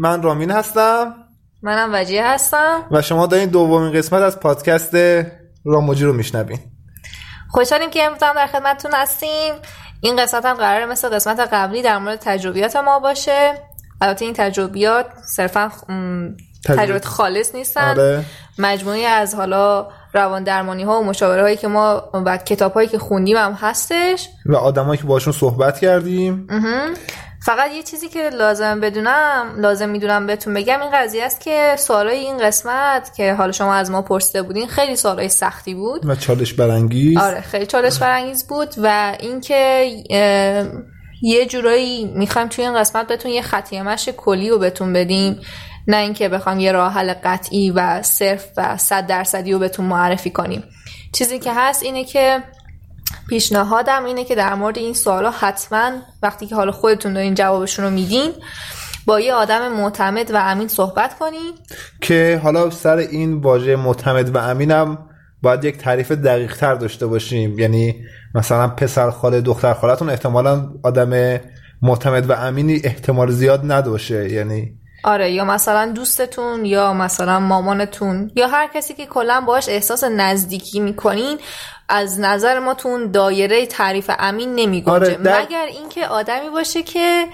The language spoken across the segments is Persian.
من رامین هستم. منم وجیه هستم. و شما دارین دومین قسمت از پادکست راموجی رو میشنوین. خوشحالیم که امروز هم در خدمتتون هستیم. این قسمت هم قراره مثل قسمت قبلی در مورد تجربیات ما باشه. البته این تجربیات صرفا تجربیات. خالص نیستن. آره. مجموعی از حالا روان درمانی ها و مشاوره هایی که ما و کتاب هایی که خوندیم هم هستش. و آدمایی که باشون صحبت کردیم. فقط یه چیزی که لازم بدونم لازم می‌دونم بهتون بگم این قضیه است که سوالای این قسمت که حالا شما از ما پرسیده بودین خیلی سوالای سختی بود. و چالش برانگیز. آره خیلی چالش برانگیز بود و اینکه یه جورایی می‌خوایم توی این قسمت بهتون یه خطیه مش کلی رو بهتون بدیم. نه اینکه بخوام یه راه حل قطعی و صرف و صد درصدی رو بهتون معرفی کنیم. چیزی که هست اینه که پیشنهادم اینه که در مورد این سوالا حتما وقتی که حالا خودتون دارین جوابشون رو میدین با یه آدم معتمد و امین صحبت کنین. که حالا سر این واژه معتمد و امینم باید یک تعریف دقیق تر داشته باشیم. یعنی مثلا پسر خاله دختر خالتون احتمالا آدم معتمد و امینی احتمال زیاد نداشه یعنی آره یا مثلا دوستتون یا مثلا مامانتون یا هر کسی که کلا باش احساس نزدیکی می‌کنین از نظر ما تو اون دایره تعریف امین نمیگنجه. آره در... مگر اینکه آدمی باشه که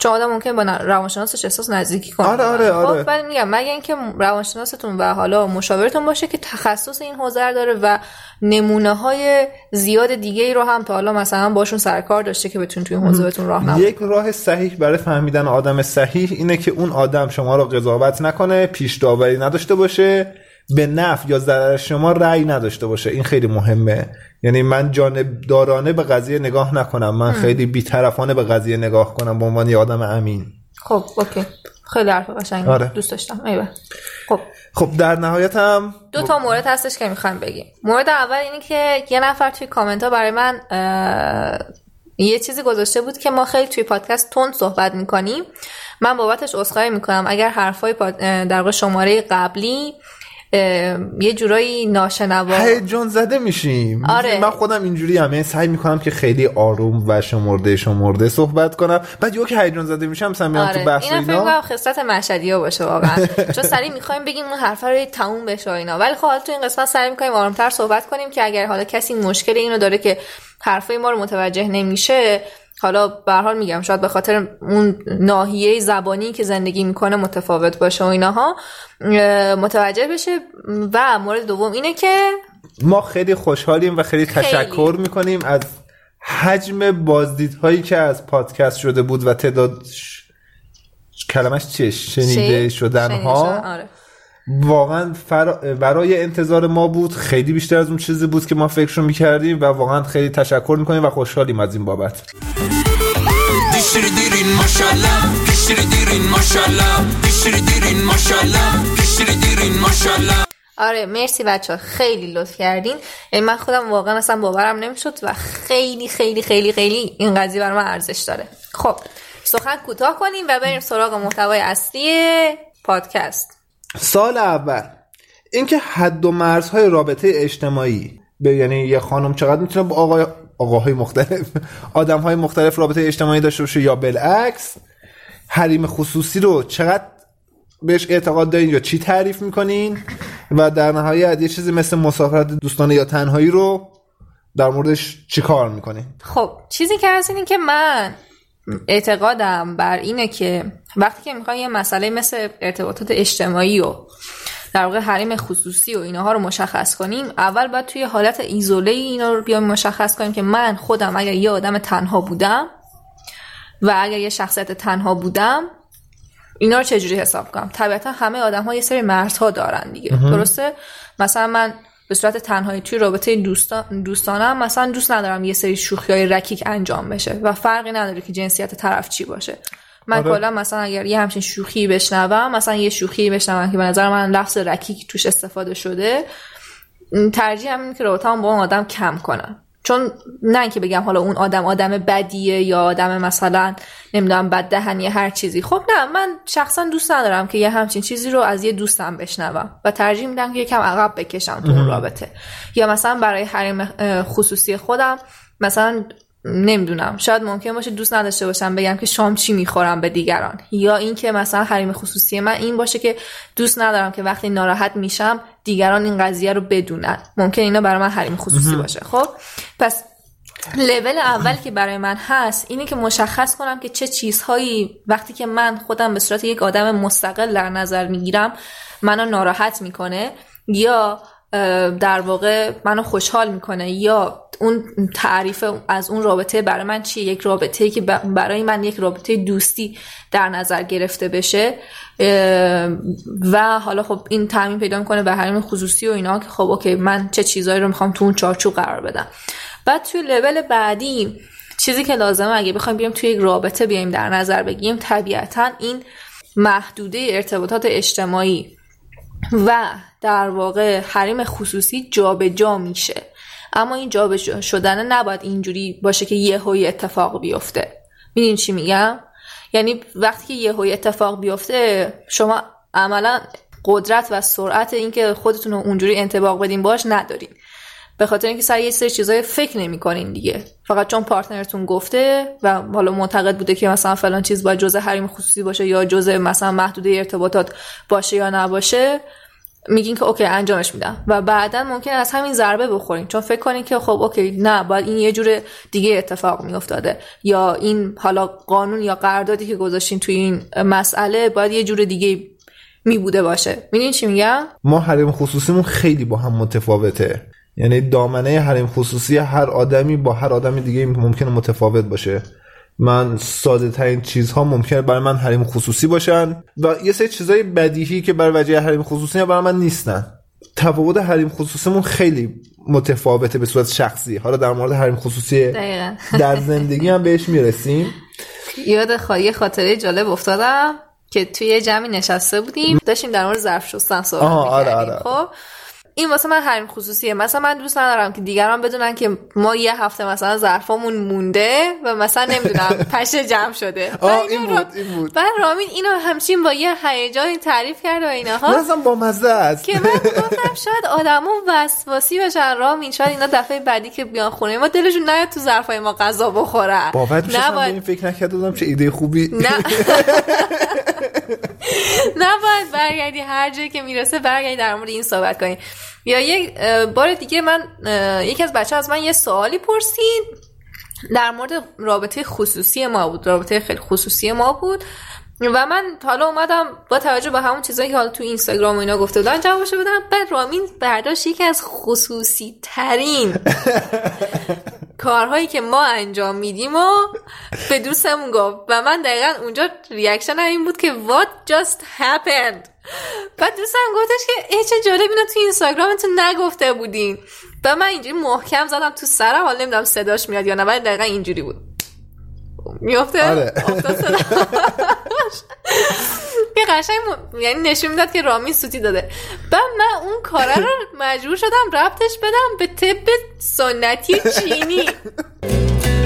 چون آدم ممکن با روانشناسش احساس نزدیکی کنه. آره آره آره. خب میگم مگر اینکه روانشناستون و حالا مشاورتون باشه که تخصص این حوزه داره و نمونه های زیاد دیگه ای رو هم تا حالا مثلا باشون سرکار داشته که بتون توی حوزه بهتون راه یک راه صحیح برای فهمیدن آدم صحیح اینه که اون آدم شما رو قضاوت نکنه پیش داوری نداشته باشه. به نفع یا ضرر شما رأی نداشته باشه. این خیلی مهمه. یعنی من جانب دارانه به قضیه نگاه نکنم. من خیلی بیطرفانه به قضیه نگاه کنم به عنوان یه آدم امین. خب اوکی. خیلی حرف قشنگ آره. دوست داشتم. ایوه. خب. خب در نهایت هم دو تا مورد هستش که می‌خوام بگیم. مورد اول اینه که یه نفر توی کامنت ها برای من یه چیزی گذاشته بود که ما خیلی توی پادکست تند صحبت می‌کنیم. من بابتش عذرخواهی می‌کنم. اگر حرفای در شماره قبلی یه جورایی ناشنوا. هیجان زده میشیم. آره. من خودم اینجوری همه سعی می‌کنم که خیلی آروم و شمرده شمرده صحبت کنم. بعد یو که هیجان زده میشم مثلا میام آره. تو بحث اینا فکر کنم خصلت مشهدی ها باشه واقعا. چون سریع می‌خوایم بگیم اون حرفا رو تموم بشه اینا. ولی خب تو این قسمت سعی می‌کنیم آرومتر صحبت کنیم که اگر حالا کسی مشکل اینو داره که حرفای ما رو متوجه نمیشه حالا به حال میگم شاید به خاطر اون ناحیه زبانی که زندگی می‌کنه متفاوت باشه و ایناها متوجه بشه و مورد دوم اینه که ما خیلی خوشحالیم و خیلی, خیلی. تشکر می‌کنیم از حجم بازدیدهایی که از پادکست شده بود و تعداد کلمش چیه شنیده شدن ها آره. واقعا برای انتظار ما بود. خیلی بیشتر از اون چیزی بود که ما فکرشو می‌کردیم و واقعا خیلی تشکر می‌کنیم و خوشحالیم از این بابت. آره مرسی بچه خیلی لطف کردین. یعنی من خودم واقعا اصلا باورم نمی‌شد و خیلی خیلی خیلی خیلی این قضیه بر من ارزش داره. خب سخن کوتاه کنیم و بریم سراغ محتوای اصلی پادکست. سال اول اینکه حد و مرزهای رابطه اجتماعی به یعنی یه خانم چقدر می‌تونه با آقای آقاهای مختلف آدم های مختلف رابطه اجتماعی داشته باشه یا بالعکس حریم خصوصی رو چقدر بهش اعتقاد دارین یا چی تعریف می‌کنین و در نهایت یه چیزی مثل مسافرت دوستانه یا تنهایی رو در موردش چی کار می‌کنین؟ خب چیزی که هست اینه که من اعتقادم بر اینه که وقتی که می‌خوایم یه مسئله مثل ارتباطات اجتماعی و در واقع حریم خصوصی و اینها رو مشخص کنیم اول باید توی حالت ایزوله اینا رو بیایم مشخص کنیم که من خودم اگر یه آدم تنها بودم و اگر یه شخصیت تنها بودم اینا رو چجوری حساب کنم؟ طبیعتا همه آدم ها یه سری مرزها دارن دیگه. درسته؟ مثلا من به صورت تنهایی توی رابطه دوستان دوستانم مثلا دوست ندارم یه سری شوخی های رکیک انجام بشه و فرقی نداره که جنسیت طرف چی باشه من آره. کلا مثلا اگر یه همچین شوخی بشنوم مثلا یه شوخی بشنوم که به نظر من لفظ رکیک توش استفاده شده ترجیح همین که رابطه‌ام با اون آدم کم کنم چون نه که بگم حالا اون آدم آدم بدیه یا آدم مثلا نمی‌دونم بد دهنی هر چیزی. خب نه من شخصا دوست ندارم که یه همچین چیزی رو از یه دوستم بشنوم و ترجیح میدم که یکم عقب بکشم تو اون رابطه. یا مثلا برای حریم خصوصی خودم مثلا نمی‌دونم. شاید ممکن باشه دوست نداشته باشم بگم که شام چی می‌خورم به دیگران. یا اینکه مثلا حریم خصوصی من این باشه که دوست ندارم که وقتی ناراحت میشم دیگران این قضیه رو بدونن. ممکن اینا برای من حریم خصوصی باشه. خب؟ پس لول اول که برای من هست اینه که مشخص کنم که چه چیزهایی وقتی که من خودم به صورت یک آدم مستقل در نظر می‌گیرم منو ناراحت می‌کنه. یا در واقع منو خوشحال می‌کنه. یا اون تعریف از اون رابطه برای من چیه؟ یک رابطه که برای من یک رابطه دوستی در نظر گرفته بشه. و حالا خب این تعمین پیدا می‌کنه به حریم خصوصی و اینا که خب اوکی من چه چیزایی رو می‌خوام تو اون چارچوب قرار بدم. بعد توی لول بعدی چیزی که لازمه اگه بخوایم بیایم توی یک رابطه بیایم در نظر بگیریم طبیعتا این محدوده ارتباطات اجتماعی و در واقع حریم خصوصی جابجا جا میشه. اما این جابجا شدن نباید اینجوری باشه که یه هوی اتفاق بیفته. میدین چی میگم؟ یعنی وقتی که یه هوی اتفاق بیفته شما عملا قدرت و سرعت اینکه خودتون رو اونجوری انتباق بدین باش ندارین. به خاطر اینکه سر یه سری چیزای فکر نمی‌کنین دیگه. فقط چون partner تون گفته و حالا معتقد بوده که مثلا فلان چیز باید جزء حریم خصوصی باشه یا جزء مثلا محدوده ارتباطات باشه یا نباشه میگین که okay انجامش میدم. و بعدا ممکن از همین ضربه بخورین. چون فکر کنین که خب okay نه باید این یه جور دیگه اتفاق میافتاده. یا این حالا قانون یا قراردادی که گذاشتین توی این مسئله باید یه جور دیگه می بوده باشه. می‌دونین چی میگم؟ ما حریم خصوصیمون خیلی با هم متفاوته. یعنی دامنه حریم خصوصی هر آدمی با هر آدمی دیگه ممکنه متفاوت باشه. من ساده ترین چیزها ممکنه برای من حریم خصوصی باشن و یه سری چیزای بدیهی که برای وجه حریم خصوصی برای من نیستن. تفاوت حریم خصوصیمون خیلی متفاوته به صورت شخصی. حالا در مورد حریم خصوصی در زندگی هم بهش می‌رسیم. یاد خواهی خاطره جالب افتادم که توی جمعی نشسته بودیم داشتیم در مورد ظرف شستن صحبت آره آره. خب؟ این واسه من حریم خصوصیه. مثلا من دوست ندارم که دیگران بدونن که ما یه هفته مثلا ظرفامون مونده و مثلا نمی‌دونم پشه جمع شده. آه این بود این بود. بعد رامین اینو همچین با یه هیجانی تعریف کرد و اینها. مثلا با مزه است. که من گفتم شاید آدمو وسواسی بشن رامین شاید اینا دفعه بعدی که بیان خونه ما دلشون نیاد تو ظرفای ما غذا بخورن. باور. این فکر نکرده چه ایده خوبی. نه. نباید برگردی هر جایی که می‌رسه برگردی در مورد این صحبت کنی. یا یک بار دیگه من یکی از بچه از من یه سوالی پرسید در مورد رابطه خصوصی ما بود رابطه خیلی خصوصی ما بود. و من حالا اومدم با توجه به همون چیزایی که حالا تو اینستاگرام و اینا گفته بودن جوابشو بدم بعد رامین برداشت یکی از خصوصی ترین کارهایی که ما انجام میدیم و به دوستمون گفت. و من دقیقا اونجا ریاکشن این بود که what just happened? بعد دوستم گفتش که ای چه جالب اینو تو اینستاگرامتون نگفته بودین. و من اینجوری محکم زدم تو سرم حالا نمی‌دونم صداش میاد یا نه ولی دقیقا اینجوری بود. میفته آره. یه قشنگ یعنی نشون می‌داد که رامی سوتی داده. بعد من اون کاره رو مجبور شدم ربطش بدم به طب سنتی چینی.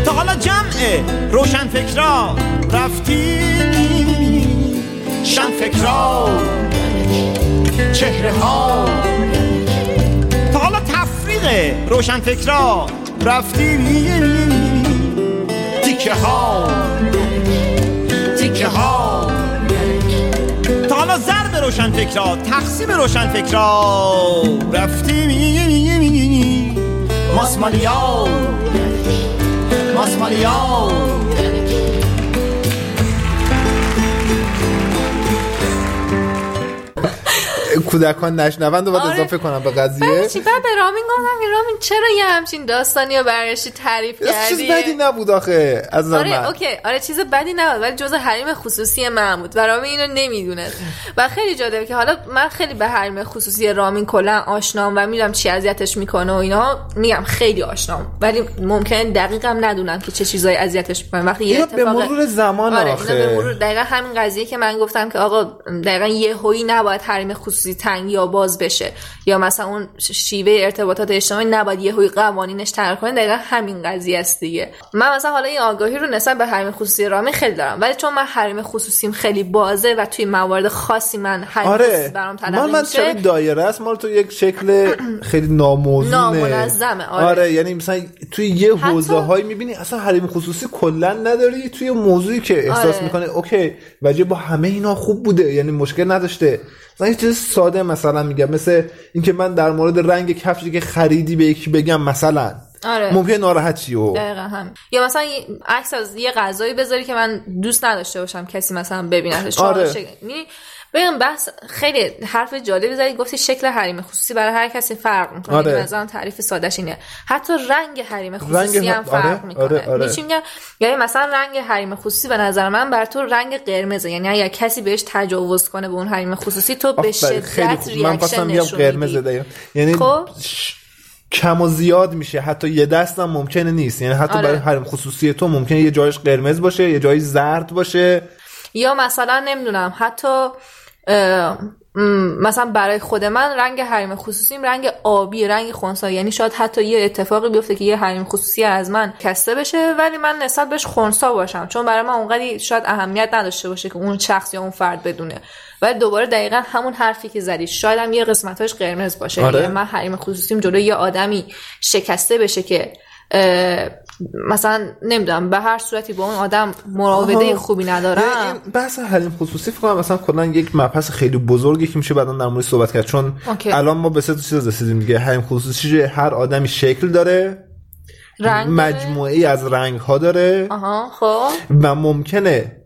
تا حالا جمع روشن فکرا رفتی شن فکرا چهره ها. تا حالا تفریق روشن فکرا رفتی تیکه ها. تیکه ها. ضرب روشن فکرا تقسیم روشن فکرا رفتی ماسمالیا. ماسمالیا. کودکان نشنوند و باید آره. اضافه کنم به قضیه. چی؟ بعد به رامین گفتم که رامین چرا یه همچین داستانی رو برگشتی تعریف کردی چیز بدی نبود آخه از آره من. اوکی. آره چیز بدی نبود ولی جزء حریم خصوصی من بود. و رامین اینو نمی‌دونه و خیلی جالبه که حالا من خیلی به حریم خصوصی رامین کلا آشنام و می‌دونم چی اذیتش می‌کنه و اینا میگم خیلی آشنام. ولی ممکن دقیقم ندونم که چه چیزایی اذیتش می‌کنه. وقتی یه اتفاق به مرور زمان آره آخه به مرور دقیقا همین قضیه که من گفتم که آقا دقیقا یه هویی نباید حریم خصوصی تنگ یا باز بشه. یا مثلا اون شیوه ارتباطات اجتماعی نباید یهوی قوانینش تغییر کنه دقیقا همین قضیه است دیگه. من مثلا حالا این آگاهی رو نسبت به حریم خصوصی رامی خیلی دارم ولی چون من حریم خصوصیم خیلی بازه و توی موارد خاصی من حریم آره. خصوصی برام تلقی من شبیه دایره است. مال تو یک شکل خیلی ناموزونه. نامنظمه، آره. یعنی مثلا توی یه حتی- حوزه هایی می‌بینی اصلا حریم خصوصی کلا نداری توی موضوعی که احساس آره. می‌کنه اوکی وجه با همه اینا خوب بوده یعنی مشکل نداشته. مثلا یه چیز ساده مثلا میگم مثل اینکه من در مورد رنگ کفشی که خریدی به یکی بگم مثلا. آره. ممکن ناراحت چی و دقیقا هم یا مثلا عکس از یه غذایی بذاری که من دوست نداشته باشم کسی مثلا ببینتش چون آره. ببین بحث خیلی حرف جالبی زدی گفتی شکل حریم خصوصی برای هر کسی فرق می‌کنه آره. آره. مثلا تعریف سادش اینه حتی رنگ حریم خصوصی رنگ- هم فرق آره، می‌کنه آره، آره. می‌دونی چی میگم یعنی مثلا رنگ حریم خصوصی به نظر من بر تو رنگ قرمزه یعنی اگر کسی بهش تجاوز کنه به اون حریم خصوصی تو به شدت reaction نشون قرمز یعنی خب. کم و زیاد میشه حتی یه دستم ممکنه نیست یعنی حتی آره. برای حریم خصوصی تو ممکنه یه جایش قرمز باشه یه جایی زرد باشه یا مثلا نمی‌دونم حتی مثلا برای خود من رنگ حریم خصوصیم رنگ آبی رنگ خونسا. یعنی شاید حتی یه اتفاقی بیفته که یه حریم خصوصی از من کسته بشه ولی من نسبت بهش خونسا باشم. چون برای من اونقدی شاید اهمیت نداشته باشه که اون شخص یا اون فرد بدونه. ولی دوباره دقیقا همون حرفی که زدی. شاید هم یه قسمتاش قرمز باشه. آره. یعنی من حریم خصوصیم جلوی یه آدمی شکسته بشه که مثلا نمی‌دونم به هر صورتی با اون آدم مراوده. خوبی ندارم. این بحث حریم خصوصی فکر کنم مثلا کلا یک مبحث خیلی بزرگی که میشه بعدا در مورد صحبت کرد. چون اوکی. الان ما به سه چیز رسیدیم دیگه. حریم خصوصی هر آدمی شکل داره. رنگ. مجموعه از رنگ ها داره. آها خب. و ممکنه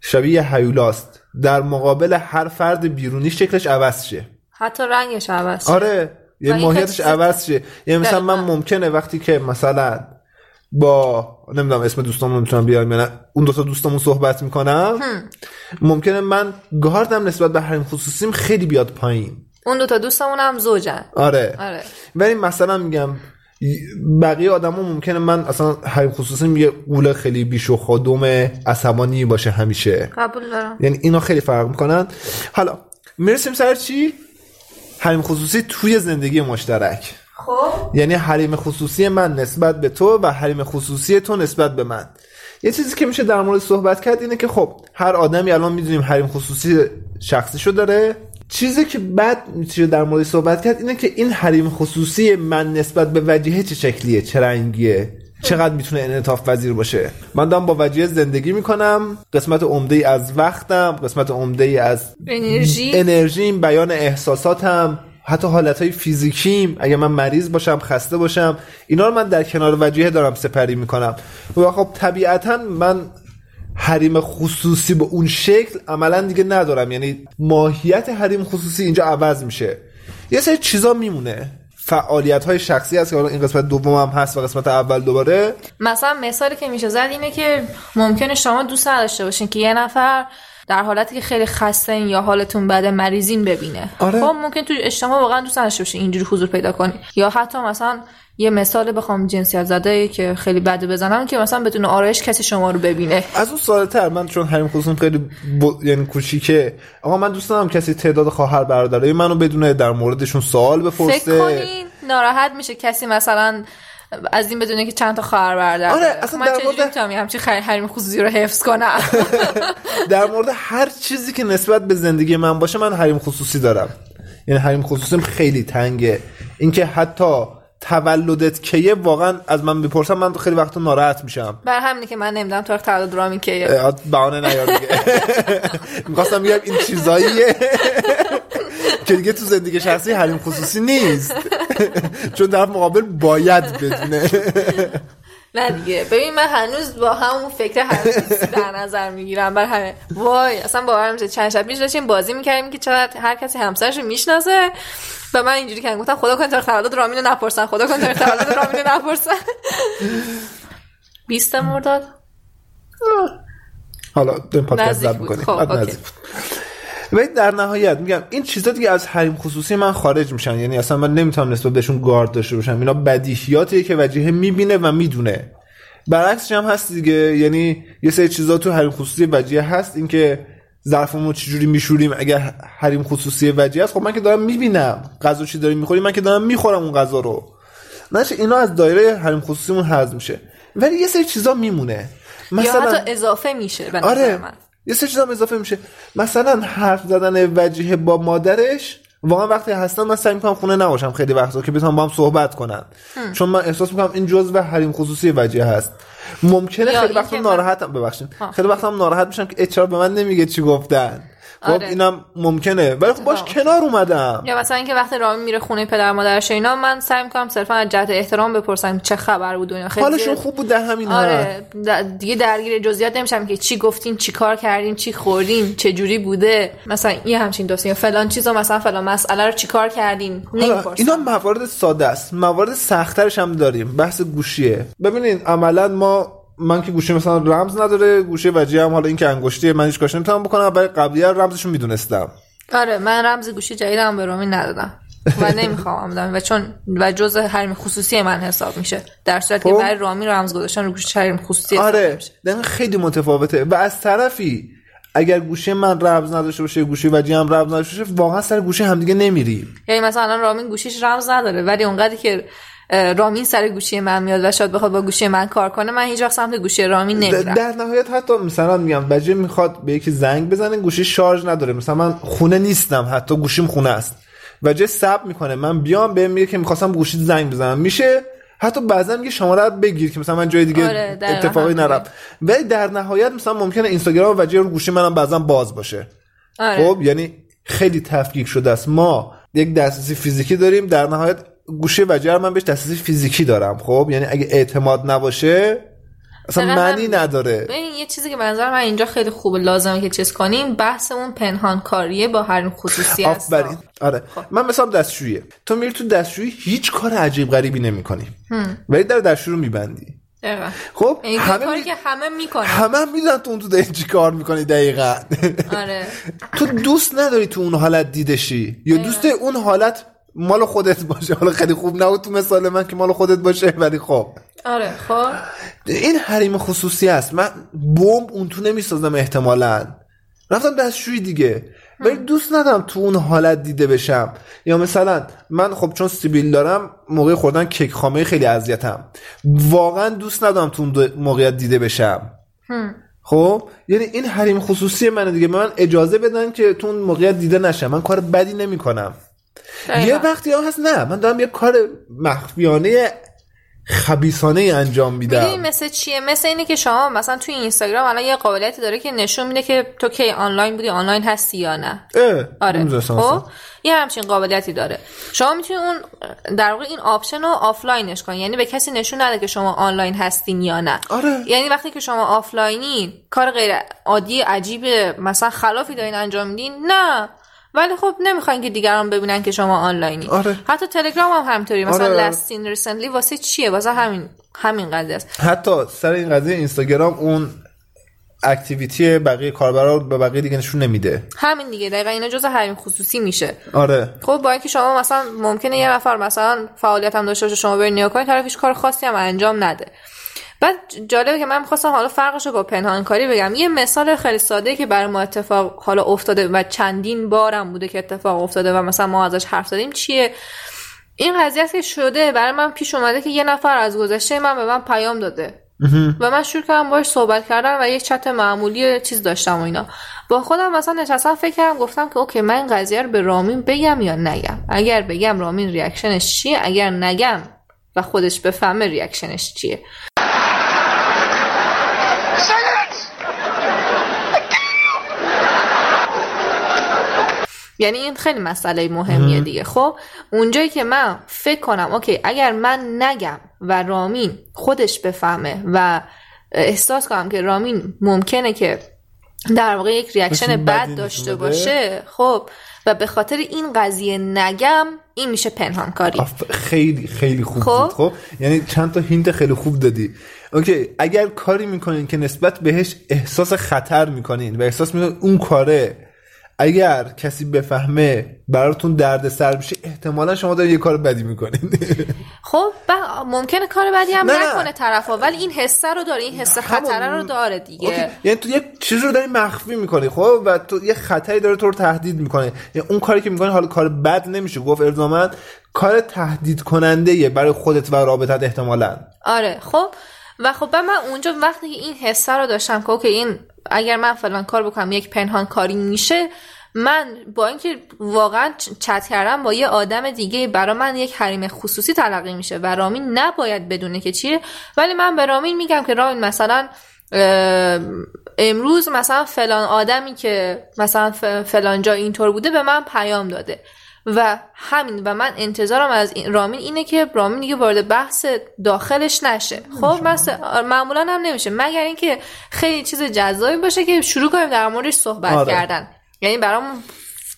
شبیه هیولاست در مقابل هر فرد بیرونی شکلش عوض شه. حتی رنگش عوض آره. یه این ماهیتش عوض شه. یعنی مثلا من. ممکنه وقتی که مثلا با نمی‌دونم اسم دوستامون می‌تونم بیارم یا نه اون دو تا دوستامون صحبت می‌کنم ممکنه من گاردم نسبت به حریم خصوصیم خیلی بیاد پایین. اون دوتا دوستمون هم زوجن. آره. آره. ولی مثلا میگم بقیه آدما ممکنه من اصلا حریم خصوصیم یه قول خیلی بیش و خودم عصبانی باشه همیشه. قبول دارم. یعنی اینا خیلی فرق می‌کنن. حالا می‌رسیم سر چی؟ حریم خصوصی توی زندگی مشترک. خب؟ یعنی حریم خصوصی من نسبت به تو و حریم خصوصی تو نسبت به من. یه چیزی که میشه در مورد صحبت کرد اینه که خب هر آدمی الان می‌دونیم حریم خصوصی شخصیشو داره. چیزی که بعد میشه در مورد صحبت کرد اینه که این حریم خصوصی من نسبت به وجهه چه شکلیه چه رنگیه؟ چقدر می‌تونه انعطاف پذیر باشه؟ من دارم با وجهه زندگی می‌کنم. قسمت عمده ای از وقتم قسمت عمده ای از انرژی. انرژیم بیان احساساتم حتی حالتهای فیزیکیم. اگه من مریض باشم خسته باشم اینا رو من در کنار وجهه دارم سپری می‌کنم. و خب طبیعتا من حریم خصوصی به اون شکل عملا دیگه ندارم. یعنی ماهیت حریم خصوصی اینجا عوض میشه. یه سری چیزا میمونه. فعالیت های شخصی هست که حالا این قسمت دوم هم هست و قسمت اول دوباره. مثلا مثالی که میشه زد اینه که ممکنه شما دوست نداشته باشین که یه نفر در حالتی که خیلی خسته یا حالتون بده مریضین ببینه. آره. خب ممکن تو اجتماع واقعا دوست نداشته باشین اینجوری حضور پیدا کنی. یا حتی مثلا یه مثال بخوام جنسیت زده که خیلی بده بزنم که مثلا بدون آرایش کسی شما رو ببینه. از اون ساده تر من چون حریم خصوصیم خیلی ب... یعنی کوچیکه. آقا من دوست دارم کسی تعداد خواهر برادرای منو بدونه در موردشون سوال بپرسه. فکر کنین ناراحت میشه کسی مثلا از این بدونه که چند تا خواهر برادر آره،. اصلا من در مورد- می‌تونم همچین خیر- حریم خصوصی رو حفظ کنم؟ در مورد هر چیزی که نسبت به زندگی من باشه من حریم خصوصی دارم. یعنی حریم خصوصیم خیلی تنگه. اینکه حتی تولدت کیه واقعا از من بپرسم من خیلی وقتا ناراحت میشم. بر همینه که من نمی‌دونم تاریخ تولد رامی که اه، بهانه نیار دیگه. می‌خواستم بگم این چیزاییه. که دیگه تو زندگی شخصی حریم خصوصی نیست. چون در مقابل باید بدونه. نه دیگه. ببین من هنوز با همون فکر خصوصی در نظر می‌گیرم. بر همه وای اصلا باورم میشه چند شب پیش داشتیم بازی می‌کردیم که چقدر هر کسی همسرش رو می‌شناسه. و من اینجوری که گفتم خدا کن تاریخ تولد رامین رو نپرسن. خدا کن تاریخ تولد رامین رو نپرسن. 20 مرداد؟ حالا این پادکست ضبط بود. می‌کنیم. خب،. ولی در نهایت میگم این چیزا دیگه از حریم خصوصی من خارج میشن. یعنی اصلا من نمی‌تونم نسبت بهشون گارد داشته باشم. اینا بدیهیاتیه که وجیه می‌بینه و می‌دونه. برعکسش هم هست دیگه. یعنی یه سری چیزا تو حریم خصوصی وجیه هست. اینکه ظرفمون چجوری میشوریم اگر حریم خصوصی وجی است؟ خب من که دارم می‌بینم. غذا چی داریم می‌خوریم؟ من که دارم می‌خورم اون غذا رو. نشه اینا از دایره حریم خصوصیمون حذف میشه. ولی یه سری چیزا میمونه. یا مثلا حتی اضافه میشه آره. من. یه سری چیزا اضافه میشه. مثلا حرف زدن وجیه با مادرش واقعا وقتی هستن من سعی می‌کنم خونه نباشم خیلی وقتا که بتونم با هم صحبت کنن چون من احساس می‌کنم این جزء حریم خصوصی وجیه هست. ممکنه خیلی وقتا ناراحتم. ببخشید. خیلی وقتا هم ناراحت میشم که چرا به من نمیگه چی گفتن. آره. اینم ممکنه. ولی خب باش اتفاق. کنار اومدم. یا مثلا اینکه وقتی رامی میره خونه پدر مادرش اینا من سعی می‌کنم صرفا از جهت احترام بپرسم چه خبر بود اینا. خیلی حالشون خوب بود در همین آره. دیگه درگیر جزئیات نمیشم که چی گفتیم چی کار کردیم چی خوردیم چه جوری بوده. مثلا یه همچین دوستی یا فلان چیزا مثلا فلان مسئله رو چی کار کردیم حالا نمی‌پرسم. اینا موارد ساده است. موارد سختترش هم داریم. بحث گوشیه. ببینید عملا ما من که گوشی مثلا رمز نداره گوشی وجیه هم حالا این که انگشتیه من هیچ کاش نمی‌تونم بکنم برای قبلی رمزشو می‌دونستم. آره من رمز گوشی جدیدم به رومی ندادم. و نمی‌خوام بدم و چون و جزء حریم خصوصی من حساب میشه. در صورتی که خب. برای رامی رمز گذاشتن رو گوشی حریم خصوصی آره خیلی متفاوته. و از طرفی اگر گوشی من رمز نداشته باشه گوشی وجیه هم رمز نداشته باشه واقعا سر گوشی همدیگه نمیریم. یعنی مثلا الان رامین گوشیش رمز نداره ولی اونقدری که رامین سر گوشی من میاد و شاید بخواد با گوشی من کار کنه من هیچ وقت سمت گوشی رامین نمیرم. در نهایت حتی مثلا میگم وجه می‌خواد به یکی زنگ بزنه گوشی شارژ نداره. مثلا من خونه نیستم حتی گوشیم خونه است. وجه سب می‌کنه. من بیام بهم میگه که می‌خواستم گوشی زنگ بزنم. میشه؟ حتی بعضا میگه شماره رو بگیر که مثلا من جای دیگه آره، اتفاقی. نرم ولی در نهایت مثلا ممکنه اینستاگرام وجه رو گوشی منم بعضا باز باشه. آره. خب یعنی خیلی تفکیک شده است. ما یک دسترسی فیزیکی داریم. در نهایت گوشی وجه رو من بهش دسترسی فیزیکی دارم خب؟ یعنی اگه اعتماد نباشه اصلا معنی. نداره. ببین یه چیزی که به نظر من اینجا خیلی خوبه لازمه که چیز کنیم بحثمون پنهان کاریه با حریم خصوصی آفرین. آره. من مثلا دستشویی. تو میری تو دستشویی هیچ کار عجیب غریبی نمی‌کنی. ولی در دستشویی رو میبندی. دقیقاً. خب؟ این همه کاری می... که همه می‌کنن. همه هم می‌دونن تو اون تو داری چی کار می‌کنی دقیقا. آره. تو دوست نداری تو اون حالت دیدشی یا دوست اون حالت مال خودت باشه. حالا خیلی خوب نبود تو مثال من که مال خودت باشه ولی خب. آره خب. این حریم خصوصی است. من بمب اون تو نمی‌سازم احتمالا. رفتم دستشویی دیگه. ولی دوست ندارم تو اون حالت دیده بشم. یا مثلا من خب چون سیبیل دارم موقع خوردن کیک خامه خیلی اذیتم. واقعا دوست ندارم تو اون موقعیت دیده بشم. خب؟ یعنی این حریم خصوصی منه دیگه. من اجازه بدن که تو اون موقعیت دیده نشم. من کار بدی نمی‌کنم. یه دقیقاً. وقتی هم هست نه من دارم یه کار مخفیانه خبیسانه انجام می‌دونی میدم. مثل چیه؟ مثل اینه که شما مثلا توی اینستاگرام الان یه قابلیتی داره که نشون میده که تو کی آنلاین بودی آنلاین هستی یا نه. اه، آره. خب. یه همچین قابلیتی داره. شما می‌تونید اون در واقع این option رو آفلاینش کنید یعنی به کسی نشون نده که شما آنلاین هستین یا نه. آره. یعنی وقتی که شما آفلاینین کار غیر عادی عجیب مثلا خلافی دارین انجام میدین نه. ولی خب نمی‌خواین که دیگران ببینن که شما آنلاینی. آره. حتی تلگرام هم همینطوری. مثلا آره. last seen recently واسه چیه؟ واسه همین همین قضیه است. حتی سر این قضیه اینستاگرام اون activity بقیه کاربرا رو به بقیه دیگه نشون نمیده. همین دیگه. دقیقا اینا جزء حریم خصوصی میشه. آره. خب با اینکه شما مثلا ممکنه یه نفر مثلا فعالیت هم داشته باشه شما برید نگاه کنید طرف هیچ کار خاصی هم انجام نده. بعد جالبه که من می‌خواستم حالا فرقش رو با پنهانکاری بگم. یه مثال خیلی ساده که برای ما اتفاق حالا افتاده و چندین بارم بوده که اتفاق افتاده و مثلا ما ازش حرف زدیم چیه؟ این قضیه که شده برای من پیش اومده که یه نفر از گذشته من به من پیام داده. و من شروع کردم باش صحبت کردم و یک چت معمولی چیز داشتم و اینا. با خودم مثلا نشستم فکر کردم گفتم که okay من این قضیه رو به رامین بگم یا نگم؟ اگر بگم رامین reaction ش چیه؟ اگر نگم و خودش بفهمه reaction ش چیه؟ یعنی این خیلی مسئله مهمیه دیگه. خب اونجایی که من فکر کنم okay اگر من نگم و رامین خودش بفهمه و احساس کنم که رامین ممکنه که در واقع یک reaction بد داشته. باشه خب و به خاطر این قضیه نگم این میشه پنهانکاری. خیلی خیلی خوب خب. خب یعنی چند تا hint خیلی خوب دادی. okay اگر کاری می‌کنین که نسبت بهش احساس خطر می‌کنین و احساس می‌کنین اون کاره اگر کسی بفهمه براتون درد سر میشه احتمالا شما دارین یه کار بدی می‌کنین. خب ب- ممکنه کار بدی هم نه، نه. نکنه طرفا ولی این حسه رو داره این حس خطره رو داره اوکی. دیگه یعنی تو یه چیزی رو داری مخفی می‌کنی خب؟ و تو یه خطری داره تو رو تهدید می‌کنه. یعنی اون کاری که می‌کنی حالا کار بد نمیشه. گفت الزاما کار تهدید کننده برای خودت و رابطت احتمالا. آره خب؟ و خب بعد من اونجا وقتی که این حسه رو داشتم که اوکی این اگر من فلان کار بکنم یک پنهان کاری میشه من با اینکه واقعا چت کردم با یه آدم دیگه برا من یک حریم خصوصی تلقی میشه و رامین نباید بدونه که چیه. ولی من به رامین میگم که رامین مثلا امروز مثلا فلان آدمی که مثلا فلان جا اینطور بوده به من پیام داده. و همین و من انتظارم از این رامین اینه که رامین دیگه وارد بحث داخلش نشه. خب مثلا معمولا هم نمیشه. مگر اینکه خیلی چیز جذابی باشه که شروع کنیم در موردش صحبت آره. کردن. یعنی برام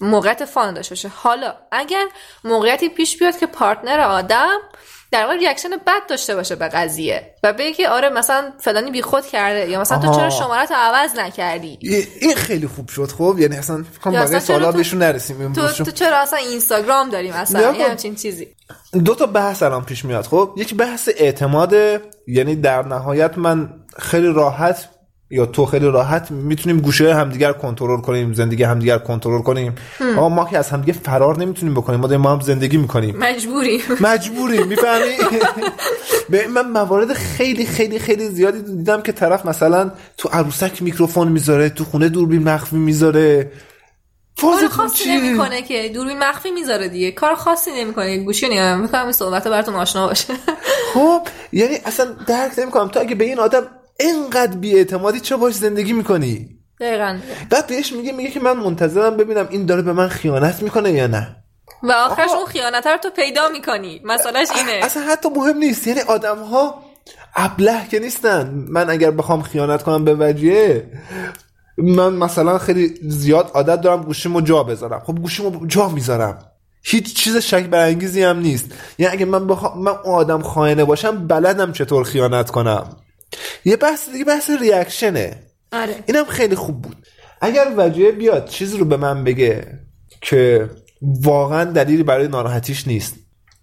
موقعیت fun داشته باشه. حالا اگر موقعیتی پیش بیاد که partner آدم در واقع reaction بد داشته باشه به قضیه و بگه که آره مثلا فلانی بیخود کرده یا مثلا تو آها. چرا شمارت رو عوض نکردی؟ این خیلی خوب شد خب؟ یعنی اصلا فکر بقیه اصلا سوالا تو- بهشون نرسیم تو, تو چرا اصلا اینستاگرام داری مثلا؟ یه کن. همچین چیزی. دو تا بحث الان پیش میاد خب؟ یک بحث اعتماد یعنی در نهایت من خیلی راحت یا تو خیلی راحت می‌تونیم گوشه همدیگر کنترل کنیم زندگی همدیگر کنترل کنیم. اما ما که از همدیگه فرار نمی‌تونیم بکنیم ما داریم ما هم زندگی می‌کنیم. مجبوری مجبوریم می‌فهمی؟ به من موارد خیلی خیلی خیلی زیادی دیدم که طرف مثلا تو عروسک میکروفون می‌ذاره تو خونه دوربین مخفی می‌ذاره. کار خاصی؟ نمی‌کنه که دوربین مخفی می‌ذاره دیگه. کار خاصی نمی‌کنه. گوشی نگاه می‌کنم این صحبت براتون آشنا باشه. خب یعنی اصلا درک نمی‌کنم. تو اگه به این آدم انقدر بیاعتمادی چه باش زندگی می‌کنی؟ دقیقا. بعد بهش میگه میگه که من منتظرم ببینم این داره به من خیانت می‌کنه یا نه. و آخرش آقا. اون خیانت رو تو پیدا می‌کنی. مسئلهش اینه. اصلا حتی مهم نیست. یعنی آدم ها ابله که نیستن. من اگر بخوام خیانت کنم به وجیه من مثلا خیلی زیاد عادت دارم گوشیمو جا بذارم. خب گوشیمو جا می‌ذارم. هیچ چیز شک برانگیزی هم نیست. یعنی اگه من بخوام من اون آدم خائنه باشم بلدم چطور خیانت کنم. یه بحث دیگه بحث ریاکشنه آره. اینم خیلی خوب بود. اگر وجیه بیاد چیزی رو به من بگه که واقعا دلیلی برای ناراحتیش نیست.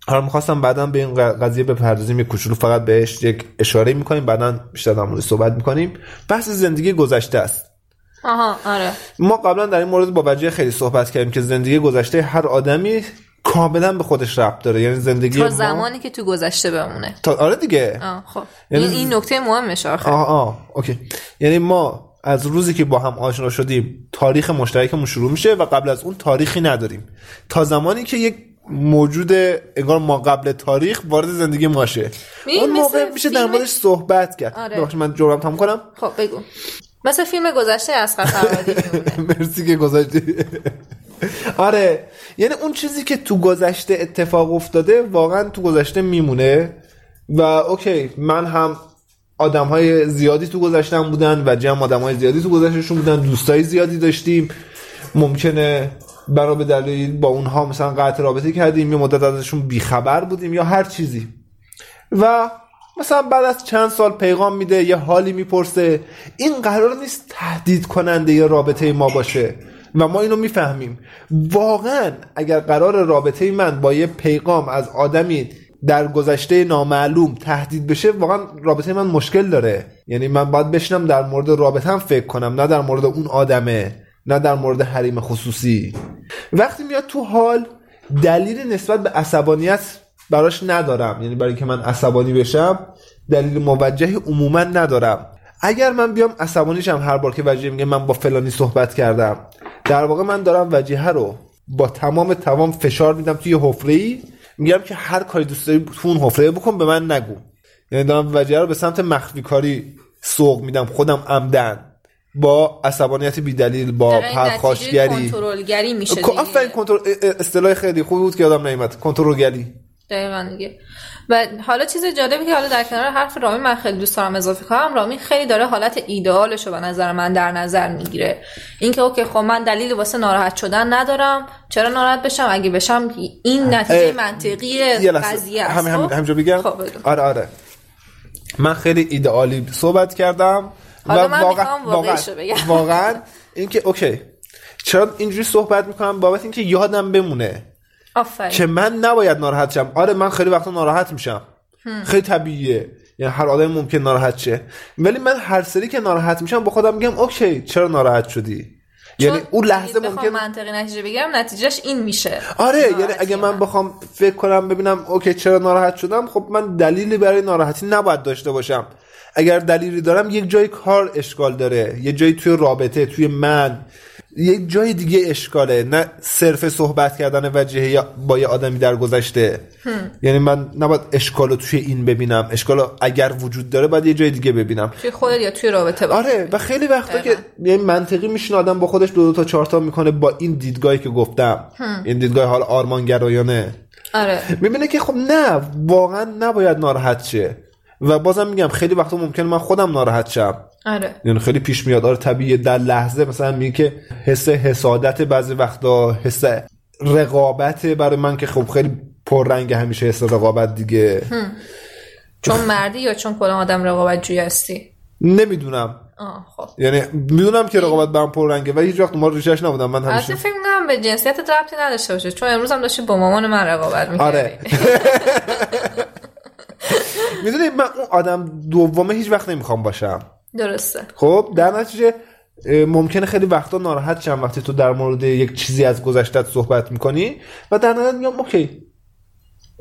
حالا می‌خواستم بعدا به این قضیه بپردازیم یک کوچولو فقط بهش یک اشاره می‌کنیم بعدا بیشتر در موردش صحبت می‌کنیم. بحث زندگی گذشته است. آها آره. ما قبلا در این مورد با وجیه خیلی صحبت کردیم که زندگی گذشته هر آدمی کاملا به خودش ربط داره. یعنی زندگی تا ما زمانی که تو گذشته بمونه. تا آره دیگه. آه خب. یعنی این, این نکته مهمش آخه. آه آه اوکی. یعنی ما از روزی که با هم آشنا شدیم تاریخ مشترکمون شروع میشه و قبل از اون تاریخی نداریم. تا زمانی که یک موجود انگار ما قبل تاریخ وارد زندگی ماشه. اون موقع میشه در موردش صحبت کرد. آره. من جرم تمام کنم. خب بگو. مثل فیلم گذشته از فرهادی مرسی که گذاشتی. آره یعنی اون چیزی که تو گذشته اتفاق افتاده واقعا تو گذشته میمونه و اوکی من هم آدم های زیادی تو گذشتم بودن و جمع آدم های زیادی تو گذشتشون بودن دوستای زیادی داشتیم. ممکنه برای به دلیل با اونها مثلا قطع رابطه کردیم یه مدت ازشون بیخبر بودیم یا هر چیزی. و مثلا بعد از چند سال پیغام میده یه حالی می‌پرسه این قرار نیست تهدید کننده یه رابطه ما باشه؟ و ما اینو می‌فهمیم. واقعا اگر قرار رابطه من با یه پیغام از آدمی در گذشته نامعلوم تهدید بشه واقعا رابطه من مشکل داره. یعنی من باید بشنم در مورد رابطه فکر کنم نه در مورد اون آدمه نه در مورد حریم خصوصی. وقتی میاد تو حال دلیل نسبت به عصبانیت براش ندارم. یعنی برای اینکه من عصبانی بشم دلیل موجهی عموما ندارم. اگر من بیام عصبانی شم هر بار که وجیه میگه من با فلانی صحبت کردم. در واقع من دارم وجیه رو با تمام توان فشار میدم توی حفره ای میگم که هر کاری دوست داری تو اون حفره بکن به من نگو. یعنی دارم وجیه رو به سمت مخفی کاری سوق میدم. خودم عمدن. با عصبانیت بیدلیل با دقیقاً نتیجه پرخاشگری. کنترلگری میشه آفرین کنترل اصطلاح خیلی خوبی بود که یادم نیومد. کنترلگری. دقیقا دیگه. و حالا چیز جالبی که حالا در کنار حرف رامی من خیلی دوست دارم اضافه کنم رامی خیلی داره حالت ایدئالش رو به نظر من در نظر می‌گیره اینکه اوکی خب من دلیلی واسه ناراحت شدن ندارم چرا ناراحت بشم اگه بشم این نتیجه اه، منطقی یه لحظه. قضیه است همین خب؟ همینجا بگم خب. آره آره من خیلی ایدئالی صحبت کردم حالا من می‌خوام واقعیشو بگم. واقعا اینکه okay چرا اینجوری صحبت می‌کنم بابت اینکه یادم بمونه آفرین. که من نباید ناراحت شم. آره من خیلی وقتا ناراحت میشم. خیلی طبیعیه. یعنی هر آدم ممکن ناراحت شه. ولی من هر سری که ناراحت میشم با خودم میگم okay چرا ناراحت شدی؟ یعنی اون لحظه ممکن منطقی نتیجه بگیرم نتیجهش این میشه. آره یعنی اگه من من. بخوام فکر کنم ببینم okay چرا ناراحت شدم؟ خب من دلیلی برای ناراحتی نباید داشته باشم. اگر دلیلی دارم یک جای کار اشکال داره. یه جایی توی رابطه توی من. یک جای دیگه اشکاله. نه صرف صحبت کردن وجهه یا با یه آدمی در گذشته. یعنی من نباید اشکال رو توی این ببینم. اشکال اگر وجود داره باید یه جای دیگه ببینم. توی خودت یا توی رابطه با آره و خیلی وقتا که. یعنی منطقی میشین آدم با خودش دو, دو تا چهار تا می‌کنه با این دیدگاهی که گفتم. این دیدگاه حال آرمانگرایانه. آره. می‌بینه که خب نه واقعا نباید ناراحت شه. و بازم میگم خیلی وقتا ممکنه من خودم ناراحت شم. آره. یعنی خیلی پیش میاد. آره طبیعیه در لحظه مثلا میگه که حس حسادت بعضی وقتا حس رقابت برای من که خب خیلی پررنگ همیشه حس رقابت دیگه. چون مردی یا چون کلا آدم رقابت جوی هستی؟ نمی‌دونم. آه خب. یعنی می‌دونم که رقابت برام پررنگه ولی هیچ وقت ما ریشش نبودم. من همیشه فکر می‌کنم به جنسیت ربطی نداشته باشه. چون امروز هم داشتی با مامان من رقابت می‌کردی. آره. می‌دونی من اون آدم دومه هیچ وقت نمی‌خوام باشم درسته خب در نتیجه ممکنه خیلی وقتا ناراحت شم وقتی تو در مورد یک چیزی از گذشتت صحبت می‌کنی و در نهایت میگم اوکی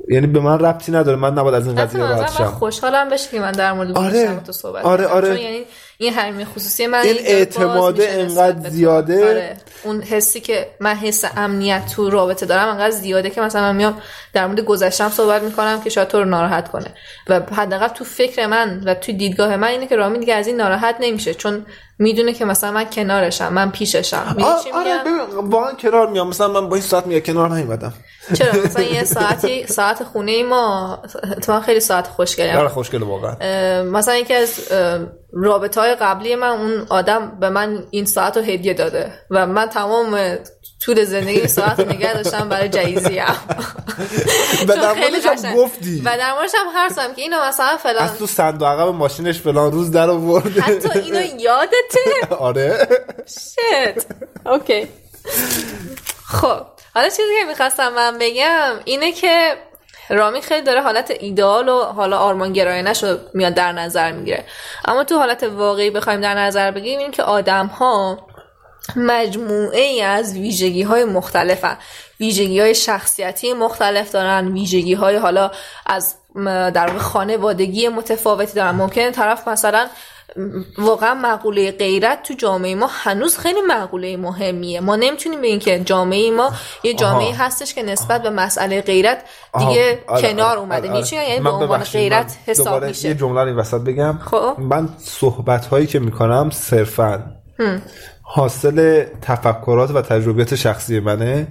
یعنی به من ربطی نداره من نباید از این قضیه راحت شم خوشحالم بشه که من در مورد آره. تو صحبت آره،. آره. چون یعنی این حریم خصوصی من این نسبت انقدر. زیاده. آره. اون حسی که من حس امنیت تو رابطه دارم انقدر زیاده که مثلا من میام در مورد گذشتم صحبت می‌کنم که شاید تو رو ناراحت کنه و حداقل تو فکر من و تو دیدگاه من اینه که رامی دیگه از این ناراحت نمیشه چون می‌دونه که مثلا من کنارشم من پیششم. آره واقعا کنار میام. مثلا من با این ساعت میگه کنار نیومدم. چرا؟ مثلا یه ساعتی ساعت خونه ما تو خیلی ساعت خوشگلی آره خوشگله واقعا. مثلا یکی از رابطه های قبلی من اون آدم به من این ساعت رو هدیه داده و من تمام طول زندگی ساعت نگه داشتم برای جایزی هم و در موردش هم گفتی. و در موردش هم حرسم که اینو مثلا فلان. از تو صندوق عقب ماشینش فلان روز در آورده. حتی اینو یادته؟ آره. شت. اوکی. خب. حالا چیزی که می‌خواستم من بگم اینه که رامی خیلی داره حالت ایدئال و حالا آرمانگرایانش رو میاد در نظر می‌گیره. اما تو حالت واقعی بخوایم در نظر بگیریم این که آدم ها مجموعه ای از ویژگی های مختلفن ویژگی های شخصیتی مختلف دارن ویژگی های حالا از در واقع خانوادگی متفاوتی دارن. ممکنه طرف مثلا واقعا مقوله غیرت تو جامعه ما هنوز خیلی مقوله مهمیه. ما نمی‌تونیم بگیم که جامعه ما یه جامعه آها. هستش که نسبت به مسئله غیرت دیگه آها، آره، کنار آره، اومده. آره، میشه یعنی به عنوان غیرت حساب دوباره میشه. یه جمله رو این وسط بگم. خب. من صحبت هایی که می‌کنم صرفا حاصل تفکرات و تجربیات شخصی منه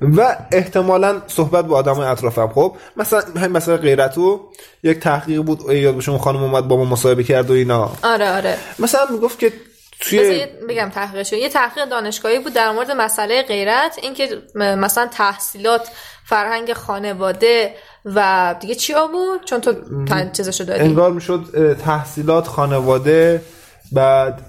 و احتمالا صحبت با آدم اطرافم. خب مثلا همین مثلا غیرتو یک تحقیق بود یاد باشه اون خانم اومد با ما مصاحبه کرد و اینا. آره آره. مثلا می‌گفت که توی بگم تحقیقش رو. یه تحقیق دانشگاهی بود در مورد مسئله غیرت اینکه مثلا تحصیلات فرهنگ خانواده و دیگه چیا بود؟ چون تو چیزشو دادی. انگار می‌شد تحصیلات خانواده بعد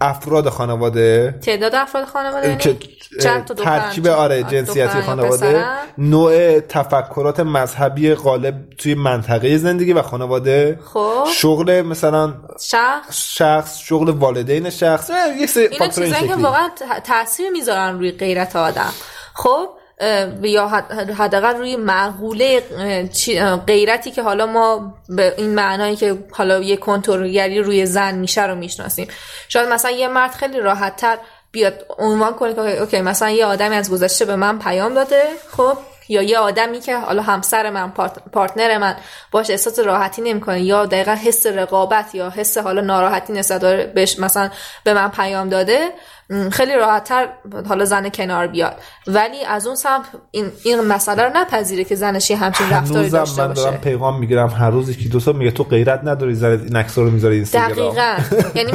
افراد خانواده؟ تعداد افراد خانواده یعنی که چند تا ترکیب آره جنسیتی خانواده؟ نوع تفکرات مذهبی غالب توی منطقه زندگی و خانواده. خب. شغل مثلا شخص. شخص شغل والدین شخص یه سری فاکتور این که واقعا تاثیر می‌ذارن روی غیرت آدم. خب؟ یا حد- حداقل روی معقوله غیرتی که حالا ما به این معنایی که حالا یه کنترلگری روی زن میشه رو می‌شناسیم. شاید مثلا یه مرد خیلی راحت تر بیاد عنوان کنه که اوکی- مثلا یه آدمی از گذشته به من پیام داده خب؟ یا یه آدمی که حالا همسر من پارت- پارتنر من باش احساس راحتی نمی‌کنه یا دقیقا حس رقابت یا حس حالا ناراحتی نسبت بهش مثلا به من پیام داده خیلی راحتتر حالا زن کنار بیاد. ولی از اون سمت این, این مسئله رو نپذیره که زنش یه همچین رفتاری داشته من دارم باشه. پیغام می‌گیرم. هر روز یکی دو میگه تو غیرت نداری زنت این عکس‌ها رو می‌ذاری اینستاگرام دقیقا. یعنی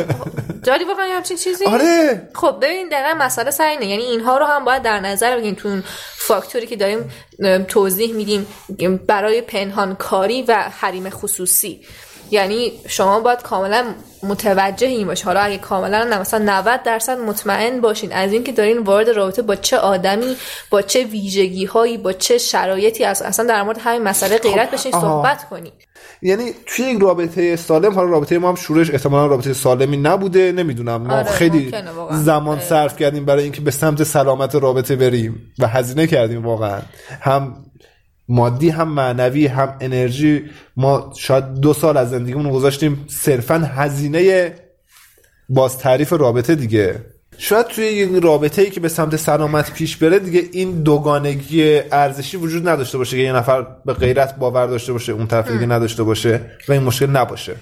داری واقعا همچین چیزی؟ آره. خب ببین دقیقا مسئله سر اینه. یعنی اینها رو هم باید در نظر بگیریم. تو اون فاکتوری که داریم توضیح میدیم برای پنهان کاری و حریم خصوصی. یعنی شما باید کاملا متوجه این باشید حالا اگه کاملا نه مثلا 90 درصد مطمئن باشین از اینکه دارین وارد رابطه با چه آدمی با چه ویژگی هایی با چه شرایطی از اصلا در مورد همین مسئله غیرت بشین. صحبت کنید یعنی توی یک رابطه سالم حالا رابطه ما هم شورش احتمالا رابطه سالمی نبوده نمی‌دونم ما آره، خیلی. زمان آره. صرف کردیم برای اینکه به سمت سلامت رابطه بریم و هزینه کردیم واقعا هم مادی هم معنوی هم انرژی. ما شاید دو سال از زندگیمون رو گذاشتیم صرفا هزینه باز تعریف رابطه دیگه. شاید توی یک رابطه ای که به سمت سلامت پیش بره دیگه این دوگانگی ارزشی وجود نداشته باشه که یه نفر به غیرت باور داشته باشه اون طرف دیگه نداشته باشه و این مشکل نباشه.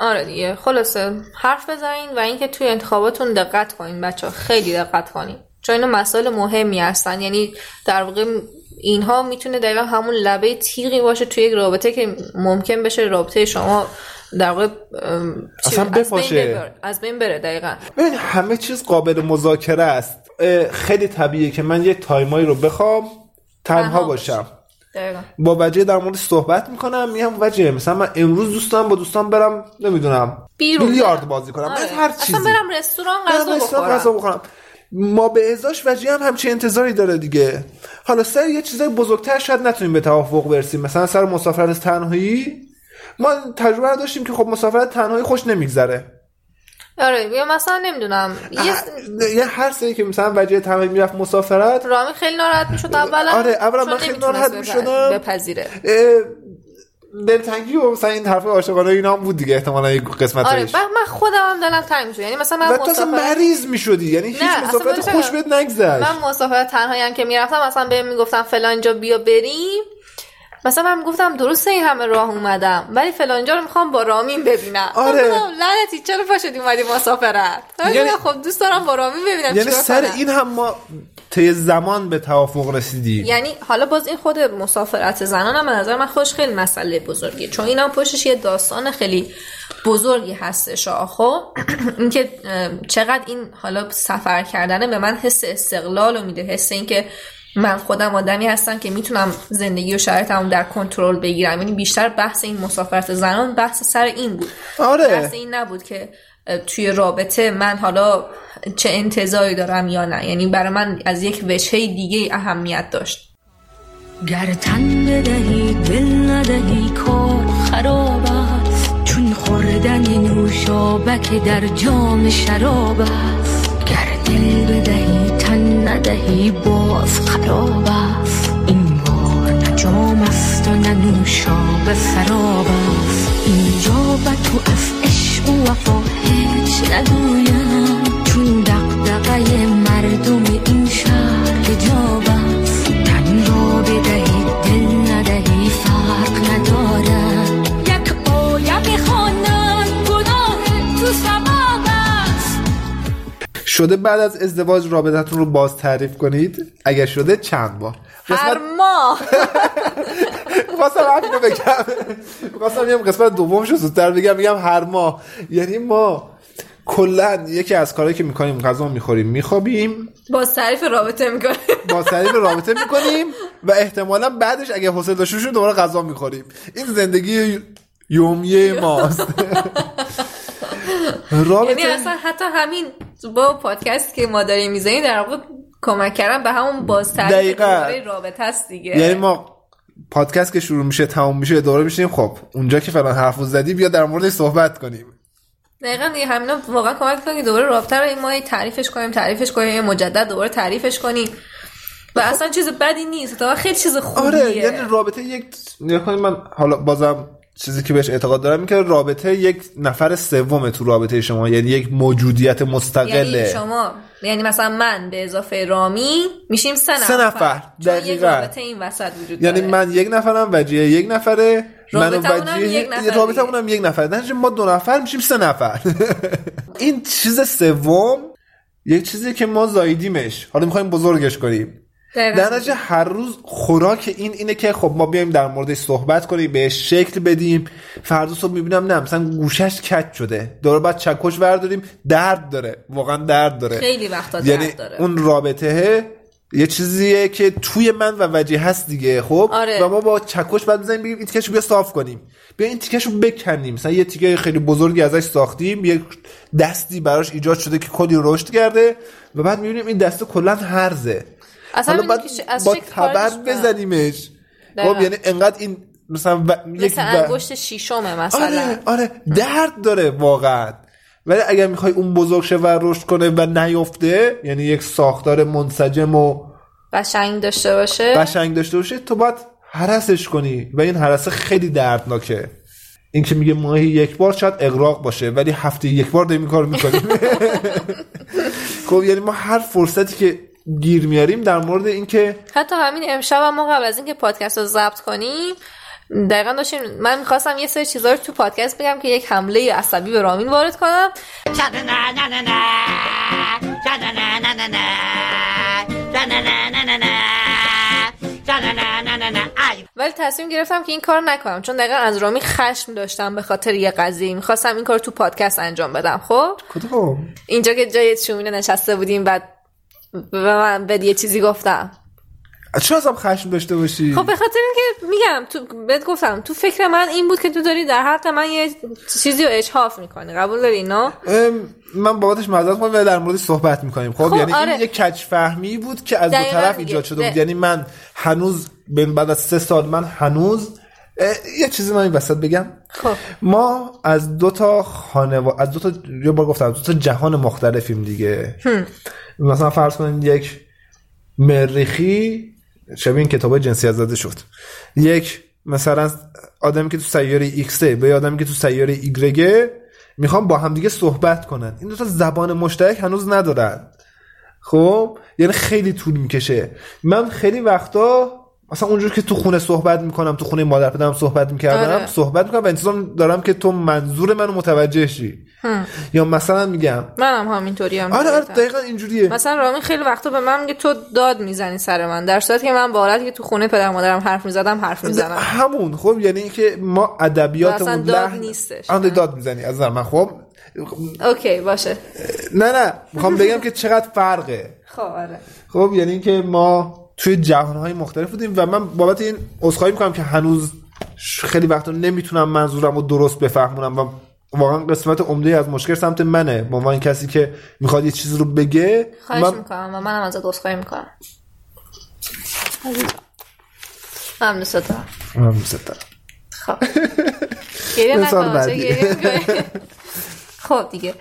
آره دیگه. خلاصه حرف بزنین و اینکه توی انتخاباتون دقت کنین بچه خیلی دقت کنین. چون اینا مسائل مهمی هستن. یعنی در واقع اینها می‌تونه دقیقا همون لبه تیغی باشه توی یک رابطه که ممکن بشه رابطه شما در واقع اصلا از بین بپاشه. ببر- از بین بره دقیقا. ببین همه چیز قابل مذاکره است. خیلی طبیعیه که من یه تایمایی رو بخوام تنها باشم. دقیقا. با وجه در مورد صحبت می‌کنم میگم وجه مثلا من امروز دوست دارم با دوستان برم نمی‌دونم بیلیارد. بازی کنم آره. از هر چیزی. اصلا برم رستوران غذا بخورم. غذا بخورم. ما به ازاش وجه هم همچین انتظاری داره دیگه. حالا سر یه چیزای بزرگتر شاید نتونیم به توافق برسیم. مثلا سر مسافرت تنهایی؟ ما تجربه رو داشتیم که خب مسافرت تنهایی خوش نمیگذره. آره یا مثلا نمی‌دونم. یه یه هر سری که مثلا وجه تنهایی می‌رفت مسافرت رامی خیلی ناراحت می‌شد اولا آره، اولا من خیلی ناراحت می‌شدم. بپذیره. دلتنگی و مثلا این حرف عاشقانه اینا هم بود دیگه احتمالا این قسمتش. آره بعد من خودم هم دلم تنگ می‌شد. یعنی مثلا من تو اصلا مسافرت مریض می‌شدی یعنی هیچ مسافرت خوش؟ بهت نگذشت. من مسافرت تنهایی هم که می‌رفتم مثلا بهم می‌گفتم فلان جا بیا بریم. مثلا من می‌گفتم درسته این همه راه اومدم ولی فلان جا رو می‌خوام با رامین ببینم آره. من گفتم لعنتی چرا پاشدی اومدی مسافرت یعنی- گفتم خب دوست دارم با رامین ببینم یعنی سر کنم. این هم ما طی زمان به توافق رسیدیم یعنی حالا باز این خود مسافرت زنان هم به نظر من خوش خیلی مسئله بزرگیه چون اینا پشتش یه داستان خیلی بزرگی هستش. خب اینکه چقدر این حالا سفر کردنه به من حس استقلال رو میده حس اینکه من خودم آدمی هستم که می‌تونم زندگی و شرایطمو در کنترل بگیرم. یعنی بیشتر بحث این مسافرت زنان بحث سر این بود. آره. بحث این نبود که توی رابطه من حالا چه انتظاری دارم یا نه. یعنی برای من از یک وجهه دیگه اهمیت داشت. گر تن بدهی دل ندهی کار خراب است. چون خوردن نوشابک در جام شراب است. گر دل بدهی ندهی باز خراب است. این بار نه است و نه نوشابه سراب است. اینجا به تو از عشق و وفا هیچ نگویم. چون دقدقه مردم این شهر حجاب شده بعد از ازدواج رابطتون رو باز تعریف کنید؟ اگر شده چند بار؟ هر ماه. خواستم همینو بگم. خواستم بگم قسمت دومش رو زودتر بگم بگم هر ماه. یعنی ما کلا یکی از کارهایی که می‌کنیم غذا می‌خوریم میخوابیم. باز تعریف رابطه می‌کنه با تعریف رابطه می‌کنیم و احتمالا بعدش اگه حوصله داشته دوباره غذا می‌خوریم. این زندگی یومیه ماست. یعنی اصلا حتی همین با پادکست که ما داریم می‌زنیم در واقع کمک کردن به همون باز تعریف دقیقاً. دوباره رابطه است دیگه. یعنی ما پادکست که شروع میشه تموم میشه دوباره میشیم خب اونجا که فلان حرف رو زدی بیا در موردش صحبت کنیم. دقیقا دیگه همینا واقعا کمک که دوباره رابطه رو ما تعریفش کنیم تعریفش کنیم مجدد دوباره تعریفش کنیم. و اصلا چیز بدی نیست تا خیلی چیز خوبیه. آره یعنی رابطه یک نگاه کنید من حالا بازم چیزی که بهش اعتقاد دارم این که رابطه یک نفر سومه تو رابطه شما یعنی یک موجودیت مستقله یعنی شما یعنی مثلا من به اضافه رامی میشیم سه نفر سه نفر. دقیقاً. رابطه این وسط وجود یعنی داره. من یک نفرم وجیه یک نفره من وجیه یک نفر رابطه. اونم یک نفر نتیجه ما دو نفر میشیم سه نفر این چیز سوم یک چیزی که ما زاییدیمش حالا می‌خوایم بزرگش کنیم دقیقاً. در نتیجه هر روز خوراک این اینه که خب ما بیایم در موردش صحبت کنیم بهش شکل بدیم. فردا صبح می‌بینم نه مثلا گوشش کج شده. دوباره بعد چکش برداریم درد داره. واقعا درد داره. خیلی وقتا درد یعنی داره. اون رابطه یه چیزیه که توی من و وجه هست دیگه خب؟ آره. و ما با چکش بعد بزنیم بگیم این تیکشو بیا صاف کنیم. بیا این تیکشو بکنیم. مثلا یه تیکه خیلی بزرگی ازش ساختیم یه دستی براش ایجاد شده که کلی رشد کرده و بعد می‌بینیم این دسته کلا هرزه. اصلا بعد با تبر. بزنیمش. خب یعنی انقدر این مثلا و... یک مثل انگشت شیشمه مثلا. آره آره درد داره واقعا. ولی اگر می‌خوای اون بزرگ شه و رشد کنه و نیفته یعنی یک ساختار منسجم و قشنگ داشته باشه. قشنگ داشته باشه تو باید حرسش کنی. و این حرسه خیلی دردناکه. این که میگه ماهی یک بار شاید اقراق باشه ولی هفته یک بار داریم این کار می‌کنیم. خب یعنی ما هر فرصتی که گیر میاریم در مورد اینکه حتی همین امشب هم ما قبل از اینکه پادکست رو ضبط کنیم دقیقا داشتیم من می‌خواستم یه سری چیزا رو تو پادکست بگم که یک حمله عصبی به رامین وارد کنم. ولی تصمیم گرفتم که این کار نکنم چون دقیقا از رامین خشم داشتم به خاطر یه قضیه. می‌خواستم این کار تو پادکست انجام بدم خب؟ کدوم؟ اینجا که جای شومینه نشسته بودیم بعد به من به یه چیزی گفتم. چرا ازم خشم داشته باشی؟ خب به خاطر اینکه میگم تو بهت گفتم تو فکر من این بود که تو داری در حق من یه چیزی رو اجحاف می‌کنی. قبول داری اینا ام، من بابتش معذرت می‌خوام ولی در موردش صحبت می‌کنیم. خب, خب، یعنی آره. این یک کج فهمی بود که از دو طرف. ایجاد شده بود. یعنی من هنوز بعد از سه سال من هنوز یه چیزی من این وسط بگم. خب. ما از دو تا خانواده از دو تا یه بار گفتم دو تا جهان مختلفیم دیگه. مثلا فرض کنید یک مریخی شبیه این کتاب جنسیت زده شد. یک مثلا آدمی که تو سیاره ایکسه به آدمی که تو سیاره ایگرگه می‌خوام با همدیگه صحبت کنن. این دو تا زبان مشترک هنوز ندارن. خب؟ یعنی خیلی طول می‌کشه. من خیلی وقتا مثلا اونجور که تو خونه صحبت می‌کنم تو خونه مادر پدرم صحبت می‌کردم آره. صحبت می‌کنم و انتظار دارم که تو منظور منو متوجه شی. یا مثلا میگم. منم همینطوری هم آره آره دقیقا اینجوریه. مثلا رامین خیلی وقتا به من میگه تو داد می‌زنی سر من. در صورتی که من با حالتی که تو خونه پدر مادرم حرف می‌زدم حرف می‌زنم. همون. خب یعنی اینکه ما ادبیاتمون داد لحن- نیستش. آره داد می‌زنی از من. خب اوکی باشه. نه نه. می‌خوام بگم که چقدر فرقه. خب آره. خب یعنی اینکه ما توی جهانهای مختلف بودیم و من بابت این عذرخواهی می‌کنم که هنوز خیلی وقتا نمی‌تونم منظورم رو درست بفهمونم و واقعا قسمت عمده از مشکل سمت منه. با من کسی که می‌خواد یه چیزی رو بگه خواهش من می‌کنم و منم ازت عذرخواهی می‌کنم. هم دوست دارم من دوست دارم. خب گریه؟ خب دیگه.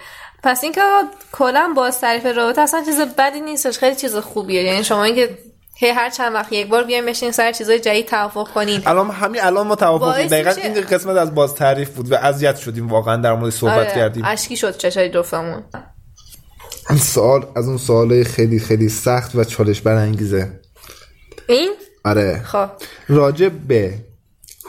پس این که آقا کلا باز تعریف رابطه اصلا چیز بدی نیستش خیلی چیز خوبیه. یعنی شما اینکه هی هر چند وقت یک بار بیایم بشین سر چیزای جدید توافق کنین الان همین الان ما توافقیم باعث دقیقا این قسمت از باز تعریف بود و اذیت شدیم واقعا در مورد صحبت آره، کردیم. اشکی شد چشای جفتمون. این سوال از اون سوالای خیلی خیلی سخت و چالش برانگیزه. این؟ آره. خب. راجع به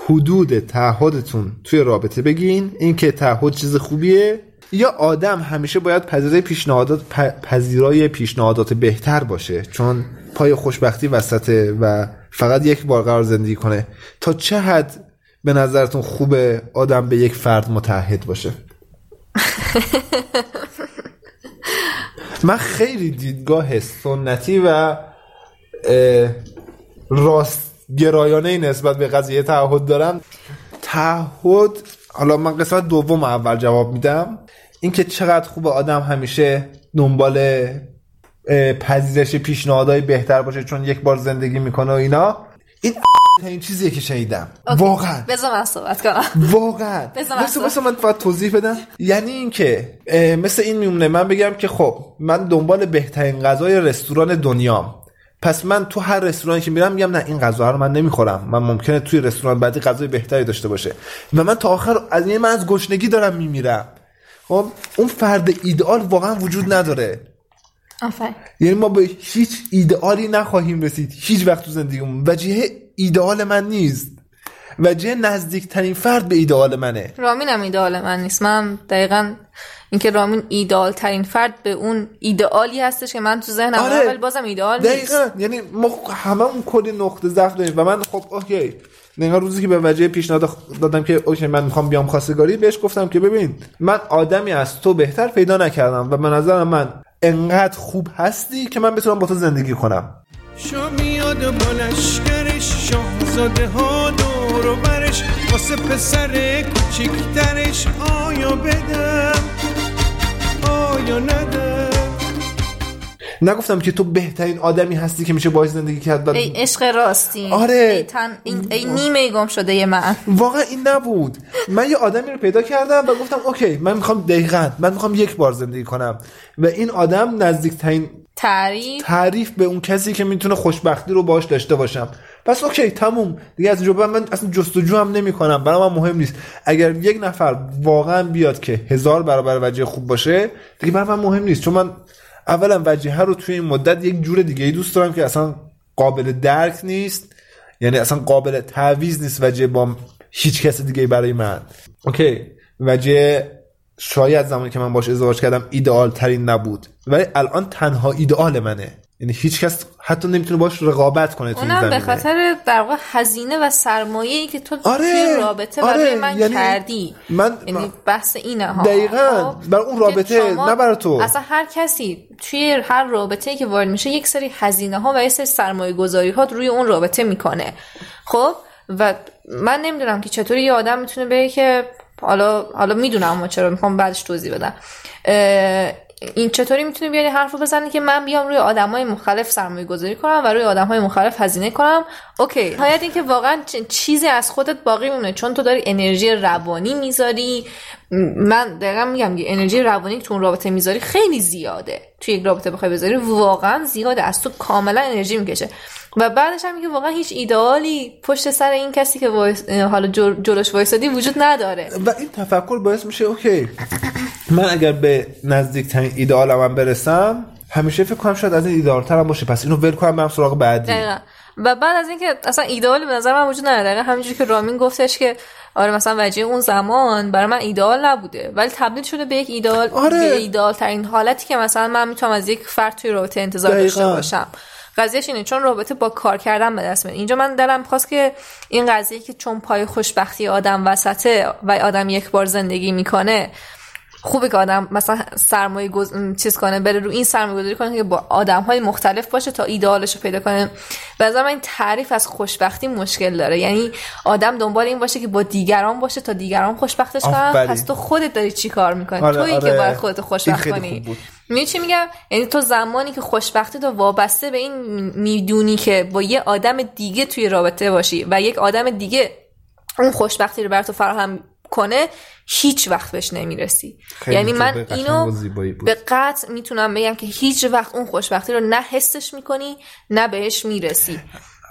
حدود تعهدتون توی رابطه بگین. اینکه تعهد چیز خوبیه. یا آدم همیشه باید پذیرای پیشنهادات پ- پذیرای پیشنهادات بهتر باشه. چون پای خوشبختی وسطه و فقط یک بار قرار زندگی کنه. تا چه حد به نظرتون خوبه آدم به یک فرد متحد باشه؟ من خیلی دیدگاه سنتی و راست گرایانه نسبت به قضیه تعهد دارم. تعهد حالا من قسمت دوم اول جواب میدم. اینکه چقدر خوب آدم همیشه دنبال پذیرش پیشنهادهای بهتر باشه چون یک بار زندگی می‌کنه و اینا. این این چیزیه که شنیدم. واقعا. بذار من صحبت کنم. واقعا. بذار من باید توضیح بدم. یعنی اینکه مثل این میمونه من بگم که خب من دنبال بهترین غذای رستوران دنیام. پس من تو هر رستورانی که میرم میگم نه این غذا رو من نمی‌خورم. من ممکنه توی رستوران بعدی غذای بهتری داشته باشه. و من تا آخر از این من از گشنگی دارم میمیرم. خب اون فرد ایدئال واقعا وجود نداره. آفرین یعنی ما به هیچ ایدئالی نخواهیم رسید. هیچ وقت تو زندگیمون. وجیهه ایدئال من نیست. وجیهه نزدیکترین فرد به ایدئال منه. رامین هم ایدئال من نیست. من دقیقا اینکه رامین ایدئال ترین فرد به اون ایدئالی هستش که من تو ذهنم آره. ولی بازم ایدئال نیست. دقیقا. یعنی ما همه اون کلی نقطه ضعف داریم و من خب okay. نگاه روزی که به وجیهه پیشنهاد دادم که okay من می‌خوام بیام خواستگاری بهش گفتم که ببین من آدمی از تو بهتر پیدا نکردم و به نظر من انقدر خوب هستی که من بتونم با تو زندگی کنم. شو میاد و با لشکرش شاهزاده ها دور و برش واسه پسر کوچیکترش آیا بدم؟ آیا ندم؟ نگفتم که تو بهترین آدمی هستی که میشه باید زندگی کرد ای عشق راستی آره. ای, تن... این... ای نیمه گم شده من. واقعا این نبود. من یه آدمی رو پیدا کردم و گفتم okay من می‌خوام دقیقا من می‌خوام یک بار زندگی کنم. و این آدم نزدیکترین تعریف؟ تعریف به اون کسی که می‌تونه خوشبختی رو باش داشته باشم. پس okay تموم. دیگه از اینجا من اصلا جستجو هم نمی کنم برای من مهم نیست. اگر یک نفر واقعا بیاد که هزار برابر وجیهه خوب باشه دیگه برای من مهم نیست. چون من اولا وجیهه رو توی این مدت یک جور دیگه ای دوست دارم که اصلا قابل درک نیست. یعنی اصلا قابل تعویض نیست وجه با هیچ کس دیگه برای من. اوکی. وجه شاید زمانی که من باش ازدواج کردم ایدئال ترین نبود. ولی الان تنها ایدئال منه. یعنی هیچ کس حتی نمی‌تونه باش رقابت کنه تو این اونم به زمینه خاطر در واقع هزینه و سرمایه ای که تو آره، توی رابطه آره، برای من یعنی کردی من- یعنی بحث اینه ها دقیقاً. خب؟ برای اون رابطه، نه برای تو. اصلا هر کسی توی هر رابطه که وارد میشه یک سری هزینه ها و یک سری سرمایه گذاری ها روی اون رابطه می‌کنه خب و من نمی‌دونم که چطوری یه آدم می‌تونه بگه که حالا حالا می‌دونم اما چرا می‌خوام بعدش توضیح بدم این چطوری می‌تونی بیاری حرف رو بزنی که من بیام روی آدم های مختلف سرمایه گذاری کنم و روی آدم های مختلف هزینه کنم؟ اوکی این که واقعا چیزی از خودت باقی میمونه چون تو داری انرژی روانی می‌ذاری. من دقیقا میگم که انرژی روانی تو اون رابطه می‌ذاری خیلی زیاده. توی یک رابطه بخوای بذاری واقعا زیاده از تو کاملا انرژی می‌کشه. و بعدش هم که واقعا هیچ ایدئالی پشت سر این کسی که وایس... حالا جل... جلوش وایسادی وجود نداره. و این تفکر باعث میشه okay. من اگر به نزدیکترین ایدئالم هم برسم همیشه فکر کنم شاید از این ایدئالتر هم باشه. پس اینو ول کنم برم سراغ بعدی. دقیقا. و بعد از اینکه اصلا ایدئال به نظر من وجود نداره. همینجوری که رامین گفتش که آره مثلا وجه اون زمان برای من ایدئال نبوده. ولی تبدیل شده به یک ایدئال آره. ایدئال ترین حالتی که مثلا من می‌تونم از یک فرد توی رابطه انتظار داشته. باشم. قضیهش اینه چون رابطه با کار کردن به دست میاد اینجا من دلم خواست که این قضیه که چون پای خوشبختی آدم وسطه و آدم یک بار زندگی می‌کنه خوبه که آدم مثلا سرمایه گز... چیز کنه بره رو این سرمایه گذاری کنه که با آدم های مختلف باشه تا ایدئالش رو پیدا کنه به نظر من این تعریف از خوشبختی مشکل داره یعنی آدم دنبال این باشه که با دیگران باشه تا دیگران خوشبختش کنن آفرین. پس تو خودت داری چی کار می‌کنی آره، تویی که آره. باید خودت خوشبخت کنی. می‌دونی چی میگم؟ یعنی تو زمانی که خوشبختی تو وابسته به این می‌دونی که با یه آدم دیگه توی رابطه باشی و یک آدم دیگه اون خوشبختی رو بر تو فراهم کنه هیچ وقت بهش نمی‌رسی. یعنی من اینو. به قطع می‌تونم بگم که هیچ وقت اون خوشبختی رو نه حسش می‌کنی نه بهش می‌رسی.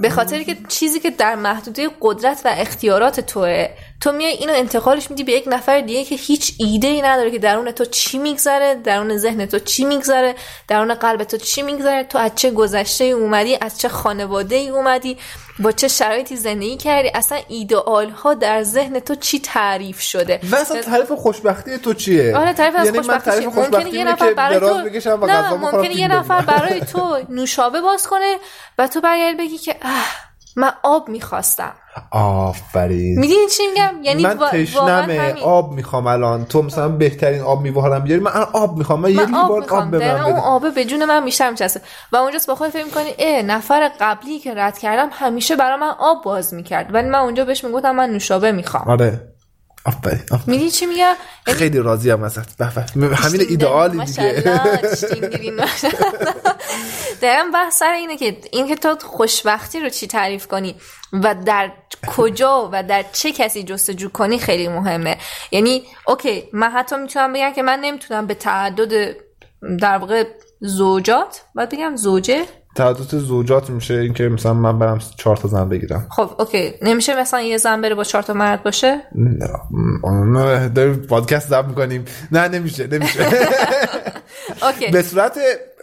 به خاطر که چیزی که در محدوده قدرت و اختیارات توه تو میای اینو انتقالش میدی به یک نفر دیگه که هیچ ایده ای نداره که درون تو چی میگذره درون ذهن تو چی میگذره درون قلب تو چی میگذره تو از چه گذشته اومدی از چه خانواده ای اومدی. با چه شرایطی زندگی کردی اصلا ایدئال ها در ذهن تو چی تعریف شده و اصلا تعریف خوشبختی تو چیه آره تعریف از یعنی خوشبختی تعریف چیه؟ ممکنه خوشبختی یه نفر برای تو نه ممکنه یه نفر. برای تو نوشابه باز کنه و تو برگردی بگی که اه من آب می‌خواستم. آفرین. می‌دونی چی میگم؟ یعنی من تشنمه. آب می‌خوام الان. تو مثلا بهترین آب میوه بیاری. من الان آب می‌خوام. من, یه من آب لیوان می‌خوام آب به من دقیقا اون بده آبه به جون من بیشتر میچسته و اونجاست با خود فکر می‌کنی اه نفر قبلی که رد کردم همیشه برای من آب باز می‌کرد. ولی من اونجا بهش می‌گفتم من نوشابه می‌خوام. آره. آفرین. می‌دونی چی میگم یعنی خیلی راضیم ازت به به. همین ایدئالی دیگه. دقیقا بحث سر اینه که این که تو خوشبختی رو چی تعریف کنی و در کجا و در چه کسی جستجو کنی خیلی مهمه یعنی اوکی من حتی می‌تونم بگم که من نمی‌تونم به تعدد در واقع زوجات باید بگم زوجه تعدد زوجات میشه اینکه مثلا من برم چهار تا زن بگیرم. خب اوکی. نمیشه مثلا یه زن بره با چهار تا مرد باشه؟ نه. داریم پادکست ضبط می‌کنیم. نه نمیشه نمیشه. اوکی. به صورت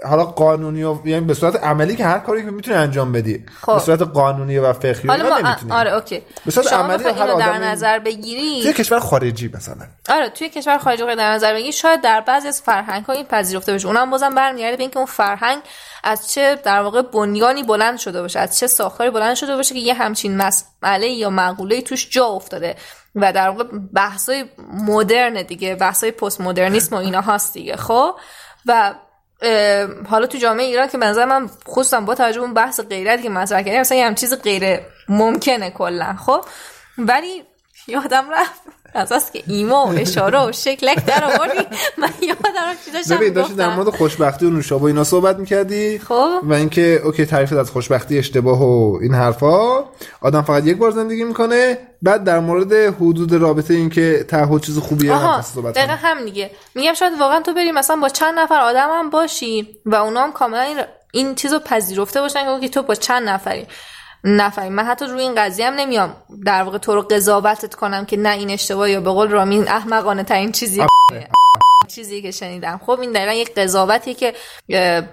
حالا قانونی و یعنی به صورت عملی که هر کاری که می‌تونی انجام بدی خب. به صورت قانونی و فقهی حالا ما نمی‌تونی. آره اوکی. به صورت شما عملی هر اینو در نظر بگیری؟ توی کشور خارجی مثلا. آره توی کشور خارجی در نظر بگیری شاید در بعضی از فرهنگ ها این پذیرفته بشه. اونم بازم برمیگرده به اینکه اون فرهنگ از چه در واقع بنیانی بلند شده باشه از چه ساختاری بلند شده باشه که یه همچین مسئله یا مقوله توش جا افتاده و در واقع بحثای مدرن دیگه بحثای پست مدرنیسم و اینا هست دیگه خب؟ و حالا تو جامعه ایران که به نظر من خصوصا با توجه اون بحث غیرت که مطرح کردیم مثلا یه هم چیز غیر ممکنه کلا خب؟ ولی یادم رفت از از که ایما و اشاره و شکلک در آوردی. من یادم چی داشتم ببین داشتی در. مورد خوشبختی و نوشابه اینا صحبت می‌کردی خب. و اینکه اوکی تعریفت از خوشبختی اشتباه و این حرفا. آدم فقط یک بار زندگی می‌کنه بعد در مورد حدود رابطه اینکه تعهد چیز خوبیه هم صحبت دقیقا هم دیگه. میگم شاید واقعا تو بری مثلا با چند نفر آدم هم باشی و اونا هم کاملا این, این چیز رو پذیرفته باشن که تو با چند نفری. نفری من حتی روی این قضیه هم نمیام در واقع تو رو قضاوتت کنم که نه این اشتباه یا به قول رامین احمقانه ترین چیزی چیزی که شنیدم. خب این دقیقا یک قضاوتی که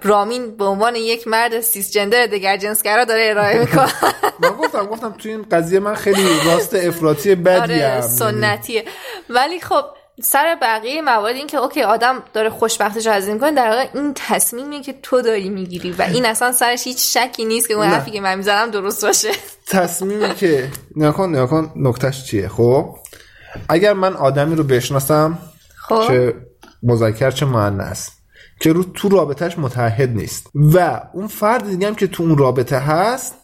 رامین به عنوان یک مرد سیس جندر دگر جنسگرا داره ارائه می‌کنه. من گفتم گفتم توی این قضیه من خیلی راست افراطی بدیم آره سنتیه. ولی خب سر بقیه موارد این که اوکی آدم داره خوشبختش رو از این کنه در واقع این تصمیمی که تو داری می‌گیری و این اصلا سرش هیچ شکی نیست که اون. حرفی که من می‌زنم درست باشه. تصمیمی که نکن نکن نکتهش چیه؟ خب اگر من آدمی رو بشناسم خب. چه مذکر چه مؤنث که رو تو رابطهش متحد نیست و اون فرد دیگه هم که تو اون رابطه هست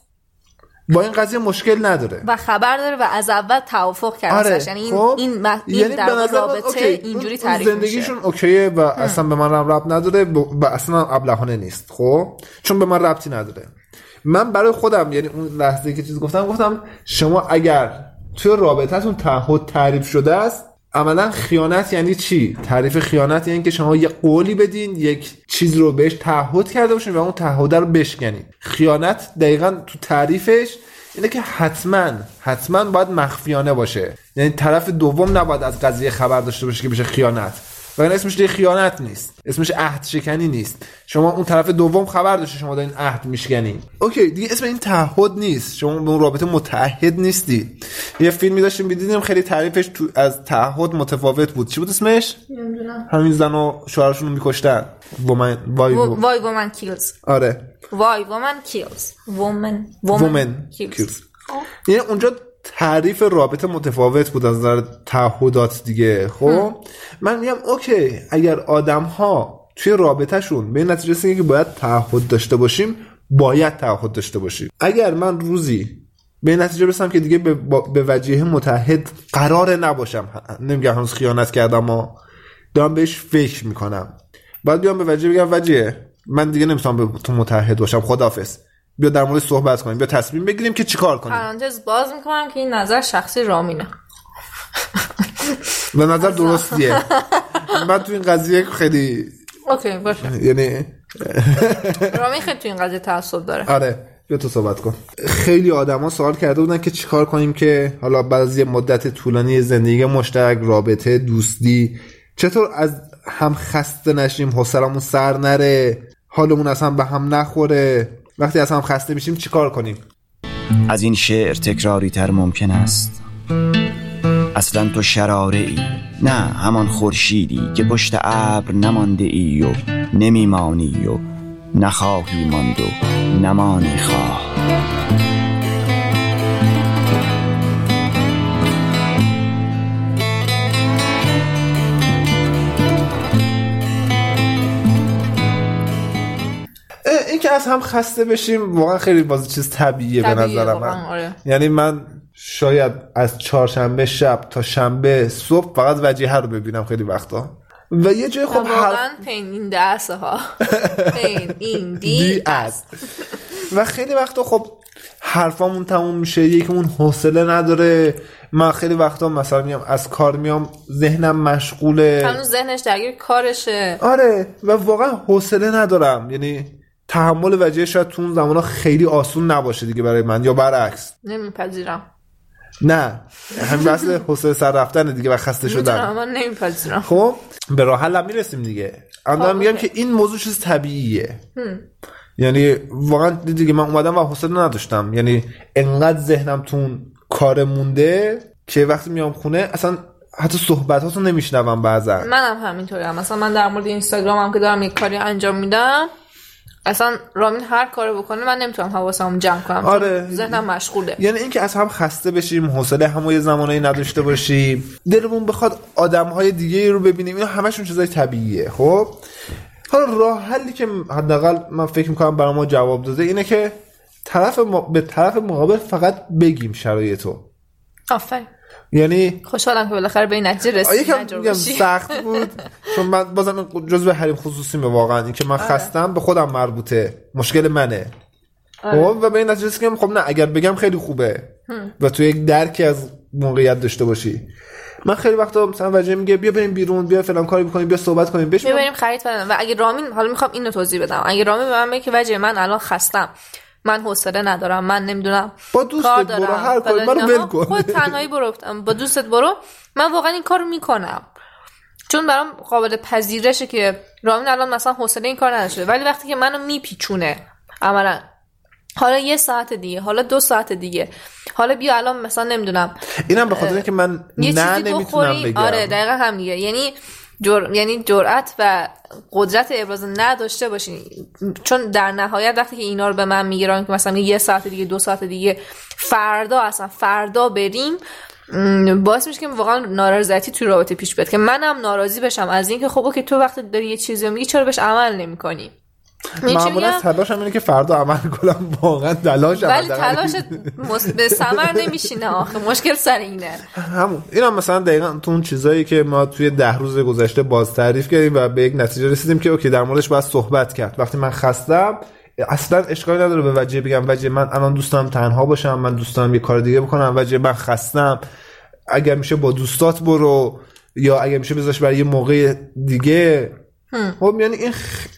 با این قضیه مشکل نداره و خبر داره و از اول توافق کرده آره. یعنی این خب؟ این, م... این یعنی در رابطه اوکی، اینجوری تعریف زندگیشون میشه اوکیه و اصلا به من رب رب نداره و اصلا هم ابلهانه نیست خب چون به من ربطی نداره من برای خودم یعنی اون لحظه که چیز گفتم گفتم شما اگر توی رابطتون تعهد تعریف شده است عملا خیانت یعنی چی؟ تعریف خیانت یعنی که شما یه قولی بدین یک چیز رو بهش تعهد کرده باشین و اون تعهد رو بشکنین. خیانت دقیقا تو تعریفش اینه که حتما حتما باید مخفیانه باشه. یعنی طرف دوم نباید از قضیه خبر داشته باشه که بشه خیانت. و این اسمش دیگه خیانت نیست. اسمش عهد شکنی نیست. شما اون طرف دوم خبر داشته شما دارین عهد میشکنین اوکی دیگه اسم این تعهد نیست. شما به اون رابطه متعهد نیستی. یه فیلمی داشتیم می‌دیدیم خیلی تعریفش تو از تعهد متفاوت بود. چی بود اسمش؟ همین زن و شوهرشون رو میکشتن. وومن وای وو- وای Women Kills آره. Why Women Kills Women Women Kills یعنی اونجا تعریف رابطه متفاوت بود از نظر تعهدات دیگه. خب؟ من میگم okay اگر آدم ها توی رابطهشون به نتیجه رسیدن که باید تعهد داشته باشیم باید تعهد داشته باشیم. اگر من روزی به نتیجه برسم که دیگه به, به وجیهه متعهد قرار نباشم نمیگم هنوز خیانت کردم اما دارم بهش فکر می‌کنم. بعد بیام به وجیه بگم وجیه من دیگه نمی‌تونم به تو متحد باشم خدافظ بیا در مورد صحبت کنیم. بیا تصمیم بگیریم که چیکار کنیم. پرانتز باز می‌کنم که این نظر شخصی رامینه. به نظر درستیه. من تو این قضیه خیلی اوکی باشه. یعنی رامین خیلی تو این قضیه تعصب داره. آره بیا تو صحبت کن. خیلی آدما سوال کرده بودن که چیکار کنیم که حالا بعد از یه مدت طولانی زندگی مشترک رابطه دوستی چطور از هم خسته نشیم حوصلمون سر نره حالمون اصلا به هم نخوره؟ وقتی از هم خسته میشیم چیکار کنیم؟ از این شعر تکراری تر ممکن است. اصلا تو شراره ای نه همان خورشیدی که پشت ابر نمانده ای و نمیمانی و نخواهی ماند و نمانی خواه. اه، این که از هم خسته بشیم واقعا خیلی باز چیز طبیعیه به طبیعیه نظر واقعا، من. آره. یعنی من شاید از چهارشنبه شب تا شنبه صبح فقط وجیه رو ببینم خیلی وقتا. و یه جای خب هر واقعا پین این دسته ها پین این دی است و خیلی وقتا خب حرفامون تموم میشه یکیمون حوصله نداره. من خیلی وقتا مثلا میام از کار میام ذهنم مشغوله. هنوز ذهنش درگیر کارشه. آره و واقعا حوصله ندارم. یعنی تحمل وجه شاید تو اون زمان خیلی آسون نباشه دیگه برای من یا برعکس. نمیپذیرم. نه. همین بحث حوصله سر رفتن دیگه و خسته شدن. اما نمیپذیرم. خب به راه حل می‌رسیم دیگه. دارم خب، میگم. که این موضوع چیز طبیعیه. یعنی واقعا دیگه من اومدم و حوصله نداشتم. یعنی انقدر ذهنم تو کار مونده که وقتی میام خونه اصلا حتی صحبتاتو نمیشنوم بعضا. منم همینطوری هم مثلا من در مورد اینستاگرام هم که دارم یک کاری انجام میدم اصلا رامین هر کاری بکنه من نمی‌تونم حواسمو جمع کنم. آره. ذهنم مشغوله. یعنی اینکه از هم خسته بشیم حوصله همو یه زمانایی نداشته باشیم دلمون بخواد آدم های دیگه رو ببینیم اینا همشون چیزای طبیعیه خب؟ حالا راه حلی که حداقل من فکر می‌کنم برای ما جواب داده اینه که طرف ما... به طرف مقابل فقط بگیم شرایطو آفرین. یعنی خوشحالم که بالاخره به این نتیجه آه، یکم رسیدی میگم سخت بود. چون من بازم جزء حریم خصوصیمه واقعا. این که من خستم به خودم مربوطه. مشکل منه. خب و به این نتیجه رسیدم خب نه اگر بگم خیلی خوبه. و تو یک درکی از موقعیت داشته باشی. من خیلی وقتا مثلا وجه میگه بیا بریم بیرون بیا فلان کاری بکنیم بیا صحبت کنیم میگم. بریم خرید و اگه رامین حالا می‌خوام اینو توضیح بدم. اگه رامین به من بگه که وجه من الان خستم. من حوصله ندارم من نمی‌دونم با دوستت کار برو، هر کاری، منو. ول کن. خود تنهایی برو با دوستت برو. من واقعا این کارو می‌کنم. چون برام قابل پذیرشه که رامین الان مثلا حوصله این کار نداشته. ولی وقتی که منو میپیچونه عملا. حالا یه ساعت دیگه حالا دو ساعت دیگه. حالا بیا الان مثلا نمی‌دونم اینم به خاطر که من نه نمی‌تونم بگم. آره دقیقا هم دیگه یعنی جر... یعنی جرأت و قدرت ابراز نداشته باشین چون در نهایت وقتی که اینا رو به من می‌گیرن که مثلا یه ساعت دیگه دو ساعت دیگه فردا اصلا فردا بریم باعث میشه که واقعا نارضایتی توی رابطه پیش بیاد. که منم ناراضی بشم از اینکه خب که تو وقتی داری یه چیزی میگی چرا بهش عمل نمی‌کنی؟ معمولا تلاشم اینه که فردا عمل کنم واقعا تلاشم ولی. تلاش به ثمر نمیشینه آخه مشکل سر اینه. همون. این هم مثلا دقیقا تو اون چیزایی که ما توی ده روز گذشته باز تعریف کردیم و به یک نتیجه رسیدیم که اوکی در موردش باید صحبت کرد. وقتی من خستم اصلا اشکالی نداره به وجه بگم. وجه من الان دوستم تنها باشم من دوستم یه کار دیگه بکنم. وجه من خستم اگر میشه با دوستات برو یا اگر میشه بذارش برای یه موقع دیگه. خب یعنی این خ-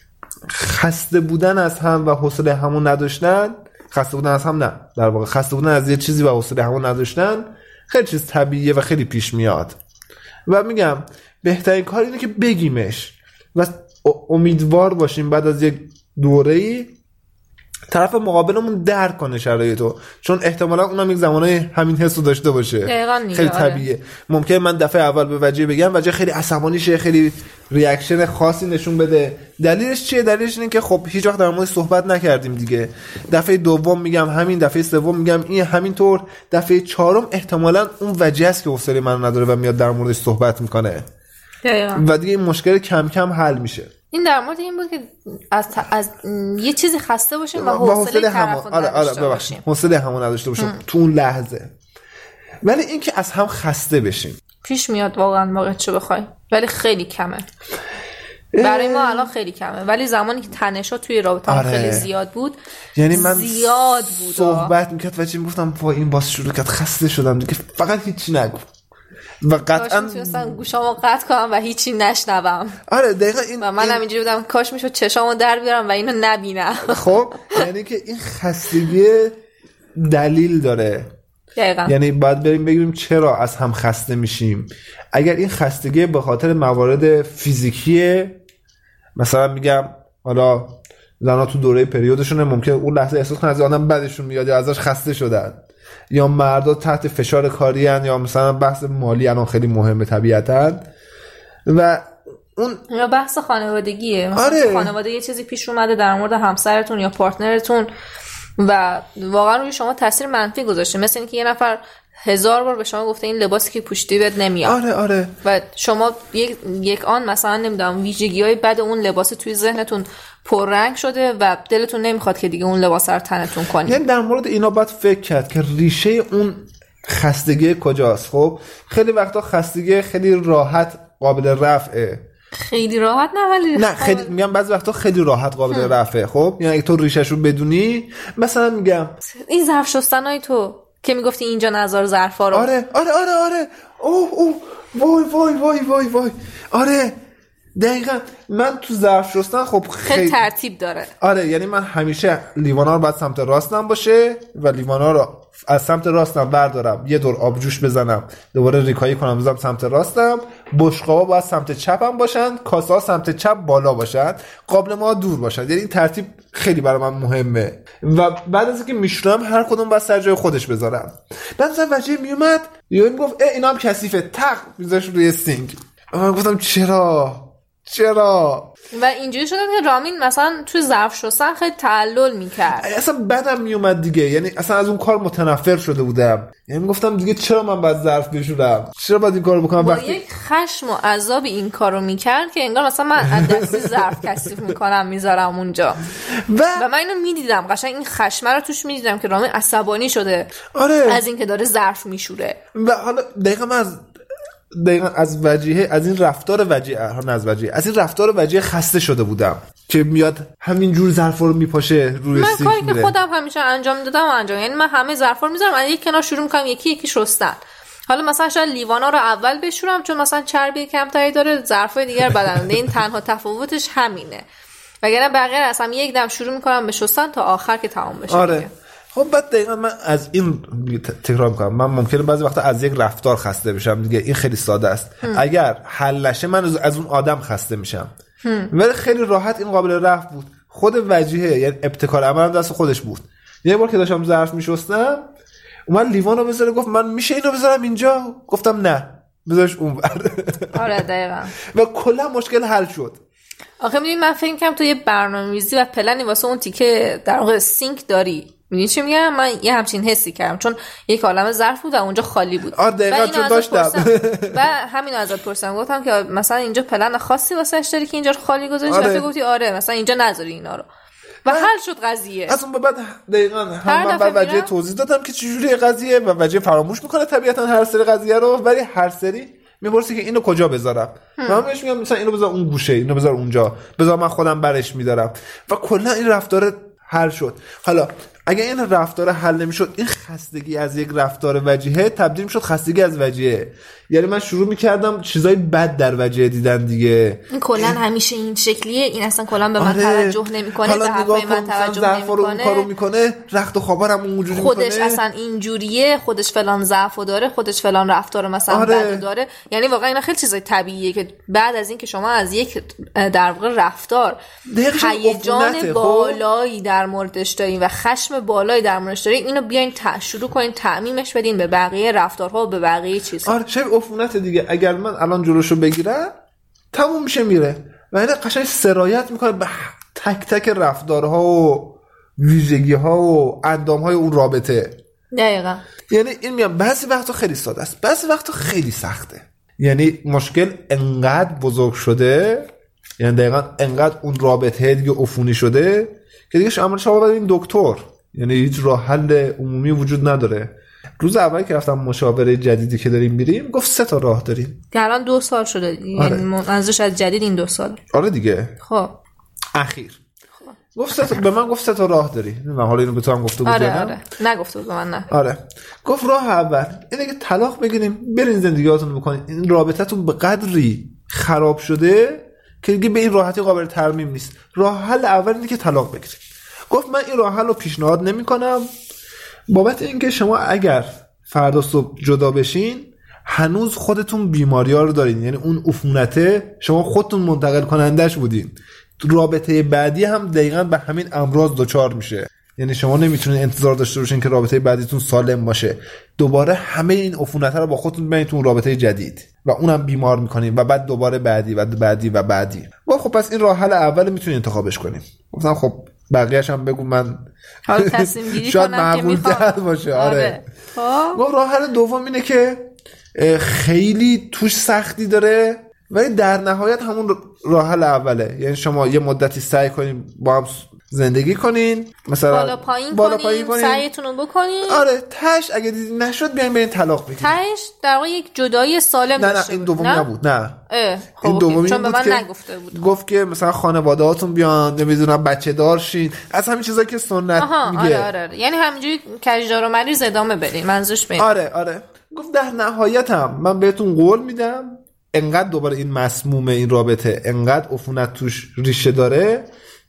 خسته بودن از هم و حوصله همون نداشتن خسته بودن از هم نه. در واقع خسته بودن از یه چیزی و حوصله همون نداشتن خیلی چیز طبیعیه و خیلی پیش میاد. و میگم بهترین کار اینه که بگیمش و امیدوار باشیم بعد از یک دوره ای طرف مقابلمون درک کنه شرایطو چون احتمالا اونم یک زمانه همین حس رو داشته باشه. خیلی آره. طبیعیه. ممکنه من دفعه اول به وجه بگم وجه خیلی عصبانی شه خیلی ریاکشن خاصی نشون بده. دلیلش چیه؟ دلیلش اینه که خب هیچ وقت در مورد صحبت نکردیم دیگه. دفعه دوم میگم همین دفعه سوم میگم این همینطور. دفعه چهارم احتمالا اون وجه است که حوصله من نداره و میاد در موردش صحبت می‌کنه. دقیقاً. و دیگه این مشکل کم کم حل میشه. این در مورد این بود که از, ت- از یه چیزی خسته باشیم و حوصله همون آره آره ببخشید. حوصله همون نداشته باشیم. تو اون لحظه. ولی اینکه از هم خسته بشیم. پیش میاد واقعا واقع چه بخوای. ولی خیلی کمه. برای ما الان خیلی کمه. ولی زمانی که تنشا توی رابطه آره. خیلی زیاد بود یعنی من زیاد بود صحبت می‌کرد و چی می‌گفتم؟ وای این باز شروع کرد. خسته شدم. دیگه فقط هیچی نگو و قطعا می‌تونستم گوشامو قطع کنم و هیچی نشنوم. آره دقیقا این, و منم اینجوری بودم کاش می‌شد چشامو در بیارم و اینو نبینم. خب یعنی که این خستگی دلیل داره. دقیقا. یعنی باید بریم بگیم چرا از هم خسته میشیم. اگر این خستگی به خاطر موارد فیزیکیه مثلا میگم حالا زنها تو دوره پریودشونه ممکن اون لحظه احساس کنن از آدم بدشون میاد یا ازش خسته شدن. یا مردا تحت فشار کاری هن یا مثلا بحث مالی الان خیلی مهمه طبیعتا. و اون یا بحث خانوادگیه. مثلا آره. خانواده یه چیزی پیش اومده در مورد همسرتون یا پارتنرتون و واقعا روی شما تاثیر منفی گذاشته. مثل اینکه یه نفر هزار بار به شما گفته این لباسی که پوشیدی بهت نمیاد. آره آره. و شما یک, یک آن مثلا نمی‌دونم ویژگی های بد اون لباس توی ذهنتون پررنگ شده و دلتون نمی‌خواد که دیگه اون لباس رو تنتون کنید یعنی در مورد اینا باید فکر کرد که ریشه اون خستگی کجاست. خب خیلی وقتا خستگی خیلی راحت قابل رفعه. خیلی راحت نه ولی نه خیلی میگم بعضی وقتا خیلی راحت قابل رفعه. خب یعنی اگه تو ریشش رو بدونی مثلا میگم این ظرف شستنای تو که می‌گفتی اینجا نظر ظرفا رو. آره آره آره آره. اوه اوه. وای وای وای وای وای. آره. دقیقا من تو ظرف شستن خب خیلی خیلی ترتیب داره. آره یعنی من همیشه لیوانا رو باید سمت راستم باشه و لیوانا رو از سمت راستم بردارم. یه دور آب جوش بزنم دوباره ریکایی کنم بزنم سمت راستم. بشقابا باید سمت چپم باشن کاسه ها سمت چپ بالا باشن قابل ما دور باشن. یعنی این ترتیب خیلی برای من مهمه. و بعد از اینکه میشورم هر کدوم باید سر جای خودش بذارم بعد مثلا وجه میومد یا می‌گفت اینا هم کثیفه. تق میذاش روی سینک. و من گفتم چرا؟ چرا؟ و اینجوری شده که رامین مثلا توی ظرف شستن خیلی تعلل می‌کرد. اصلا بدم میومد دیگه. یعنی اصلا از اون کار متنفر شده بودم. یعنی می‌گفتم دیگه چرا من باید ظرف بشورم؟ چرا باید این کارو بکنم با وقتی یک خشم و عذاب این کارو می‌کرد که انگار مثلا من از دستی ظرف کثیف می‌کنم می‌ذارم اونجا. و و من اینو می‌دیدم. قشنگ این خشمه رو توش می‌دیدم که رامین عصبانی شده آره. از اینکه داره ظرف میشوره. و حالا دقیقا من از دقیقا از وجیه از این رفتار وجیه ها، نه از وجیه از این رفتار وجیه خسته شده بودم که میاد همینجور ظرفا رو میپاشه روی من کاری که خودم همیشه انجام دادم و انجام یعنی من همه ظرفا رو می‌ذارم از یک کنار شروع می‌کنم یکی یکی شستن حالا مثلا شاید لیوانا رو اول بشورم چون مثلا چربی کمتری داره ظرفای دیگر بدن این تنها تفاوتش همینه. وگرنه بقیه اصلا یک دم شروع می‌کنم به شستن تا آخر که تمام بشه آره. دیگه. خب بعد دقیقا من از این تکرار می‌کنم. من ممکنه بعضی وقتا از یک رفتار خسته بشم. دیگه این خیلی ساده است. اگر حل نشه من از- اون آدم خسته میشم. ولی خیلی راحت این قابل رفت بود. خود وجیه یعنی ابتکار عملم دست خودش بود. یه بار که داشتم ظرف میشستم اومد لیوان رو بذاره گفت من میشه اینو بذارم اینجا؟ گفتم نه. بذارش اون آره دقیقا. و کلا مشکل حل شد. آخه می‌دونی من فکر کنم تو یه برنامه‌ریزی و پلنی واسه اون تیکه در واقع سینک داری. می‌دونی چی میگم؟ من یه همچین حسی کردم چون یک عالم ظرف بود و اونجا خالی بود. آره، دقیقاً، چون داشتم. و همین ازت پرسیدم. گفتم که مثلا اینجا پلن خاصی واسش داری که اینجا رو خالی گذاشتی؟ آره. گفتی آره مثلا اینجا نذاری اینا رو. و حل شد قضیه. به بعد دقیقا هم من بعد وجه؟ توضیح دادم که چجوری قضیه و وجه فراموش می‌کنه طبیعتا هر سری قضیه رو ولی هر سری می‌پرسی که اینو کجا بذارم؟ و من بهش میگم مثلا اینو بذار اون گوشه اینو بذار اونجا. بذار من خودم برش میدارم. و کلا این رفتار حل شد. حالا اگه این رفتار حل نمی‌شد این خستگی از یک رفتار وجیه تبدیل می‌شد خستگی از وجیه. یعنی من شروع می‌کردم چیزای بد در وجیه دیدن دیگه این کلا همیشه این شکلیه این اصلا کلا به من آره. توجه نمی‌کنه به حرفای من توجه اون کارو نمی‌کنه می‌کنه رخت و خوابارم اونجوری خودش می‌کنه اصلا اینجوریه خودش فلان ضعف داره خودش فلان رفتار مثلا آره. بد داره یعنی واقعا اینا خیلی چیزای طبیعیه که بعد از اینکه شما از یک در واقع رفتار هیجان خب؟ بالایی در موردش دارین و خشم بالایی در موردش دارین اینو بیاین ت- شروع کنین تعمیمش بدین به بقیه رفتارها و به بقیه چیزها آره عفونت دیگه. اگر من الان جلوشو بگیرم تموم میشه میره. و این قشنگ سرایت می‌کنه به تک تک رفتارها و ویژگی ها و اندام های اون رابطه. دقیقا. یعنی این میگم بعضی وقتا خیلی ساده است. بعضی وقتا خیلی سخته. یعنی مشکل انقدر بزرگ شده یعنی دقیقا انقدر اون رابطه دیگه عفونی شده که دیگه شما شما باید این دکتر. یعنی هیچ راه حل عمومی وجود نداره. روز اول که رفتم مشاوره جدیدی که داریم میریم گفت سه تا راه داریم. که الان دو سال شده. یعنی آره. منظورش از جدید این دو سال. آره دیگه. خب. اخیر. گفت سه تا به من گفت سه تا راه داری. من حالا اینو به تو هم گفته بود آره نه؟ آره. نگفته بود به من نه. آره. گفت راه اول. اینه که طلاق بگیریم برین زندگیاتون بکنین. این رابطتون به قدری خراب شده که دیگه به این راحتی قابل ترمیم نیست. راه حل اول اینه که طلاق بگیریم. گفت من این راه حل رو پیشنهاد نمی کنم بابت اینکه شما اگر فردا صبح جدا بشین هنوز خودتون بیماری ها رو دارین. یعنی اون عفونته شما خودتون منتقل کنندش بودین. رابطه بعدی هم دقیقا به همین امراض دچار میشه. یعنی شما نمی‌تونید انتظار داشته باشین که رابطه بعدیتون سالم باشه. دوباره همه این عفونت رو با خودتون ببرین تو رابطه جدید. و اونم بیمار می‌کنین و بعد دوباره بعدی و بعدی و بعدی. و خب پس این راه حل اول می‌تونین انتخابش کنیم گفتم خب بقیه‌اش هم بگو من حالا تصمیم گیری شاید معقول باشه. آره. خب. گفت راه حل دوم اینه که خیلی توش سختی داره ولی در نهایت همون راه حل اوله. یعنی شما یه مدتی سعی کنین با هم زندگی کنین. مثلا بالا پایین بالا کنین پایین کنین. سعیتون رو بکنین. آره تش اگه دیدی نشد بیاین برین طلاق بگیرین. تهش در واقع یک جدایی سالم نه نه این دومی نبود نه. خب این. دومی چون به من نگفته بود. گفت که مثلا خانواده هاتون بیان نمی‌دونم بچه دار شین از همین چیزایی که سنت آها میگه. آره آره, آره. یعنی همینجوری کجدار و مریض ادامه بدین منظورش به این. آره آره. گفت در نهایت هم من بهتون قول میدم انقدر دوباره این مسموم این رابطه انقدر عفونت توش ریشه داره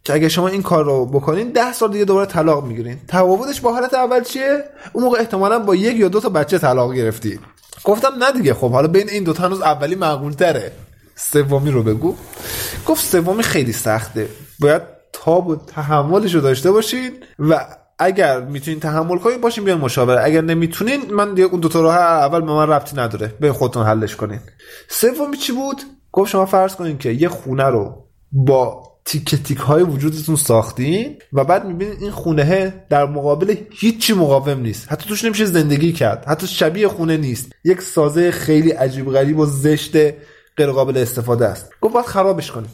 که اگه شما این کار رو بکنین ده سال دیگه دوباره طلاق می‌گیرین. تفاوتش با حالت اول چیه؟ اون موقع احتمالا با یک یا دو تا بچه طلاق گرفتی گفتم نه دیگه خب حالا بین این دو تا هنوز اولی معقول تره سومی رو بگو. گفت سومی خیلی سخته. باید تاب و تحملش رو داشته باشین و اگر می‌تونین تحمل کنین باشین بیان مشاوره. اگر نمی‌تونین من دیگه اون دو تا راه اول به من ربطی نداره. به خودتون حلش کنین. سومی چی بود؟ گفت شما فرض کنین که یه خونه رو با تیک تیک های وجودتون ساختین و بعد می‌بینین این خونه در مقابل هیچی مقاوم نیست. حتی توش نمیشه زندگی کرد. حتی شبیه خونه نیست. یک سازه خیلی عجیب غریب و زشت غیر قابل استفاده است. گفت باید خرابش کنیم.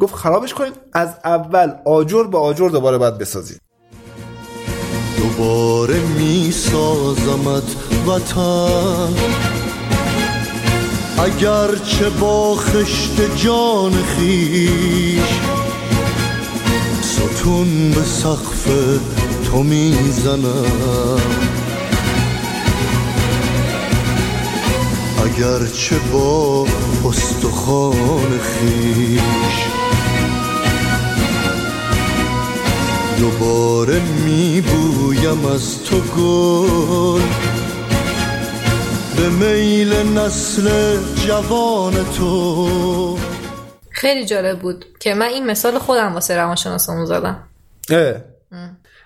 گفت خرابش کنین از اول آجر به آجر دوباره باید بسازید دوباره می سازمت وطن. اگرچه با خشت جان خیش ستون به سقف تو می‌زنم. اگرچه با استخوان خیش دوباره میبویم از تو گل به میل نسل جوان تو. خیلی جالب بود که من این مثال خودم واسه روانشناسمون زدم. اه.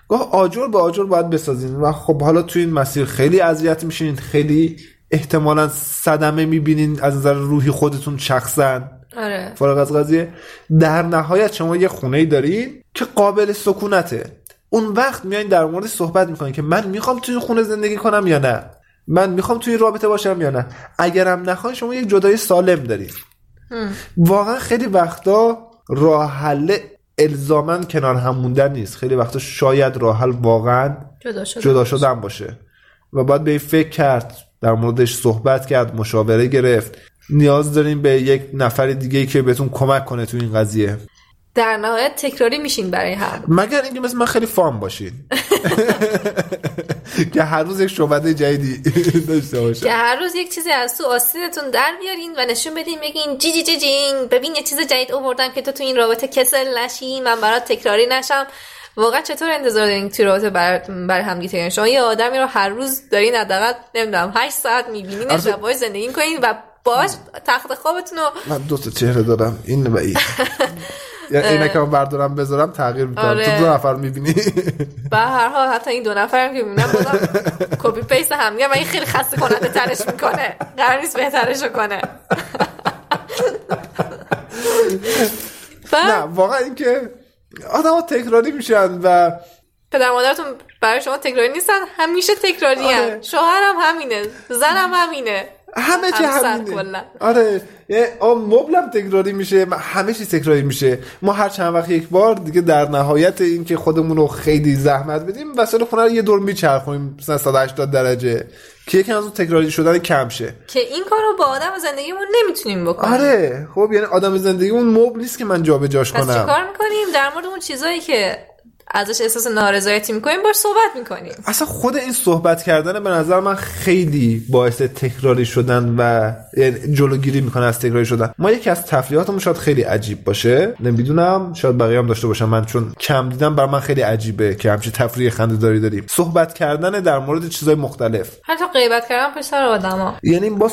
گفت آجر به آجر باید بسازین. و خب حالا توی این مسیر خیلی اذیت میشین خیلی احتمالا صدمه می‌بینین از نظر روحی خودتون شخصا. آره. فارغ از قضیه. در نهایت شما یه خونه دارین که قابل سکونته. اون وقت میایین در مورد صحبت می‌کنین که من می‌خوام توی خونه زندگی کنم یا نه؟ من می‌خوام توی رابطه باشم یا نه؟ اگرم نخواین شما یک جدای سالم دارین. واقعا خیلی وقتا راه حل الزاما کنار هم موندن نیست. خیلی وقتا شاید راه حل واقعا جدا شدن باشه. و باید به این فکر کرد در موردش صحبت کرد مشاوره گرفت. نیاز داریم به یک نفر دیگه که بهتون کمک کنه تو این قضیه. در نهایت تکراری میشین برای هم مگر اینکه مثل من خیلی فام باشین. که هر روز یک شعبده جدیدی داشته باشه که هر روز یک چیزی از تو آستینتون در بیارین و نشون بدین بگین جی جی جی جینگ ببین یه چیز جدید آوردم که تو تو این رابطه کسل نشی من برات تکراری نشم. واقعا چطور انتظار دارین توی رابطه بر, بر همگی شما یه آدمی رو هر روز دارین حداقل نمی‌دونم 8 ساعت می‌بینین. شبای زندگی کنین و باش تخت خوابتون رو من دو تا چهره دارم این و این. یعنی اینه که من بردارم بذارم تغییر می‌کنم. آره. تو دو نفر می‌بینی. به هر حال حتی این دو نفرم که می‌بینم بازم کپی پیست هم میگم. این خیلی خسته کننده ترش می‌کنه. قرار نیست بهترش کنه. نه واقعا اینکه آدم ها تکراری میشن و پدر مادرتون برای شما تکراری نیستن همیشه تکراری آره. هم شوهرم همینه زنم همینه. همه چی همینه. آره مبلم تکراری میشه همه چی تکراری میشه. ما هر چند وقت یک بار دیگه در نهایت اینکه خودمون رو خیلی زحمت بدیم وسایل خونه رو یه دور میچرخونیم مثلا 180 درجه. که یکی از اون تکراری شدن کم شه. که این کار رو با آدم زندگیمون نمی‌تونیم بکنیم. آره خب یعنی آدم زندگی اون مبل نیست که من جابجاش پس کنم. چیکار می‌کنیم؟ در مورد اون چیزایی که ازش احساس نارضایتی می‌کنیم باش صحبت می‌کنیم. اصلا خود این صحبت کردن به نظر من خیلی باعث تکراری شدن و یعنی جلوگیری می‌کنه از تکراری شدن. ما یکی از تفریحاتمون شاید خیلی عجیب باشه. نمی‌دونم شاید بقیه هم داشته باشم من چون کم دیدم بر من خیلی عجیبه که همچین تفریح خنده داری داریم. صحبت کردن در مورد چیزای مختلف. حتی غیبت کردن پشت سر آدما. یعنی با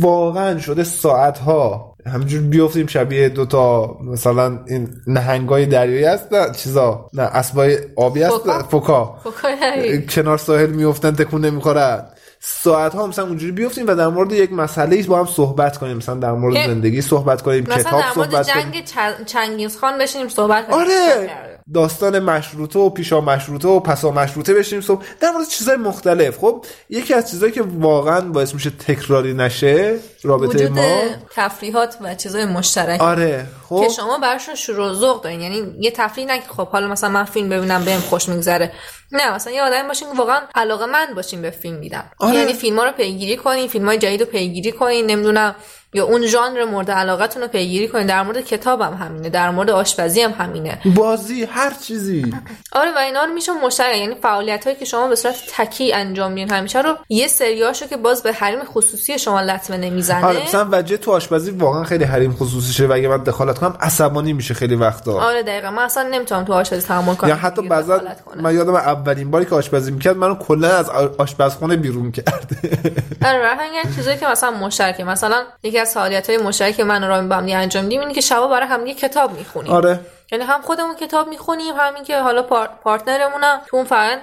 واقعا شده ساعت ها همجور بیفتیم شبیه دوتا مثلا این نهنگای دریایی هست نه چیزا نه اسبای آبی هست فوکا؟ فوکا. کنار ساحل میفتن تکون نمی‌خورن. ساعت ها مثلا اونجوری بیفتیم و در مورد یک مسئله با هم صحبت کنیم مثلا در مورد زندگی صحبت کنیم مثلا کتاب در مورد صحبت کنیم. جنگ چ- چنگیز خان بشینیم صحبت کنیم. آره داستان مشروطه و پیشا مشروطه و پسا مشروطه بشیم صبح. در مورد چیزای مختلف. خب یکی از چیزایی که واقعا باعث میشه تکراری نشه رابطه وجود ما؟ تفریحات و چیزای مشترک. آره خب. که شما براشون شروع ذوق دارین. یعنی یه تفریح نه که خب حالا مثلا من فیلم ببینم بهم خوش میگذره. نه مثلا یه آدمی باشین که واقعا علاقه من باشین به فیلم دیدن آره. یعنی فیلم ها رو پیگیری کنین فیلم های جدید رو پیگیری کنین نمی‌دونم یا اون ژانر مورد علاقتون رو پیگیری کنین. در مورد کتاب هم همینه در مورد آشپزی هم همینه. بازی هر چیزی. آره و اینا رو میشه مشترک. یعنی فعالیت هایی که شما به صورت تکی انجام میدین همیشه رو یه سریاشو که باز به حریم خصوصی شما لطمه نمی‌زنه آره مثلا وجه تو آشپزی واقعا خیلی حریم خصوصیشه و اگه من دخالت کنم عصبانی میشه خیلی وقتا. آره دقیقا. من اصلا نمی‌تونم تو آشپزی تحمل کنم. یا حتی بعضا. من یادم اولین باری که آشپزی می‌کرد منو کلا از آشپزخونه بیرون کرد آره همین چیزایی که مثلا مشترکه. مثلا یکی از فعالیت های مشترک من و رامی با هم انجام میدیم اینه که شبا برای هم کتاب می‌خونیم. آره. یعنی هم خودمون کتاب می‌خونیم همین که حالا پار... پارتنرمونم تو اون فرآیند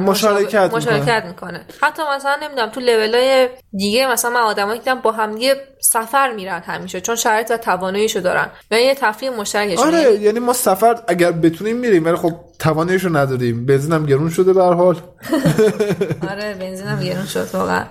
مشارکت مشا- مشارکت می‌کنه. حتی مثلا نمی‌دونم تو لولای دیگه مثلا من آدمایی که با هم دیگه سفر میرن همیشه چون شرایط و تواناییشو دارن و یه تفریح مشترکشون آره یعنی ما سفر اگر بتونیم میریم ولی خب تواناییشو نداریم. بنزینم گرون شده به حال. آره بنزینم گرون شد واقعا.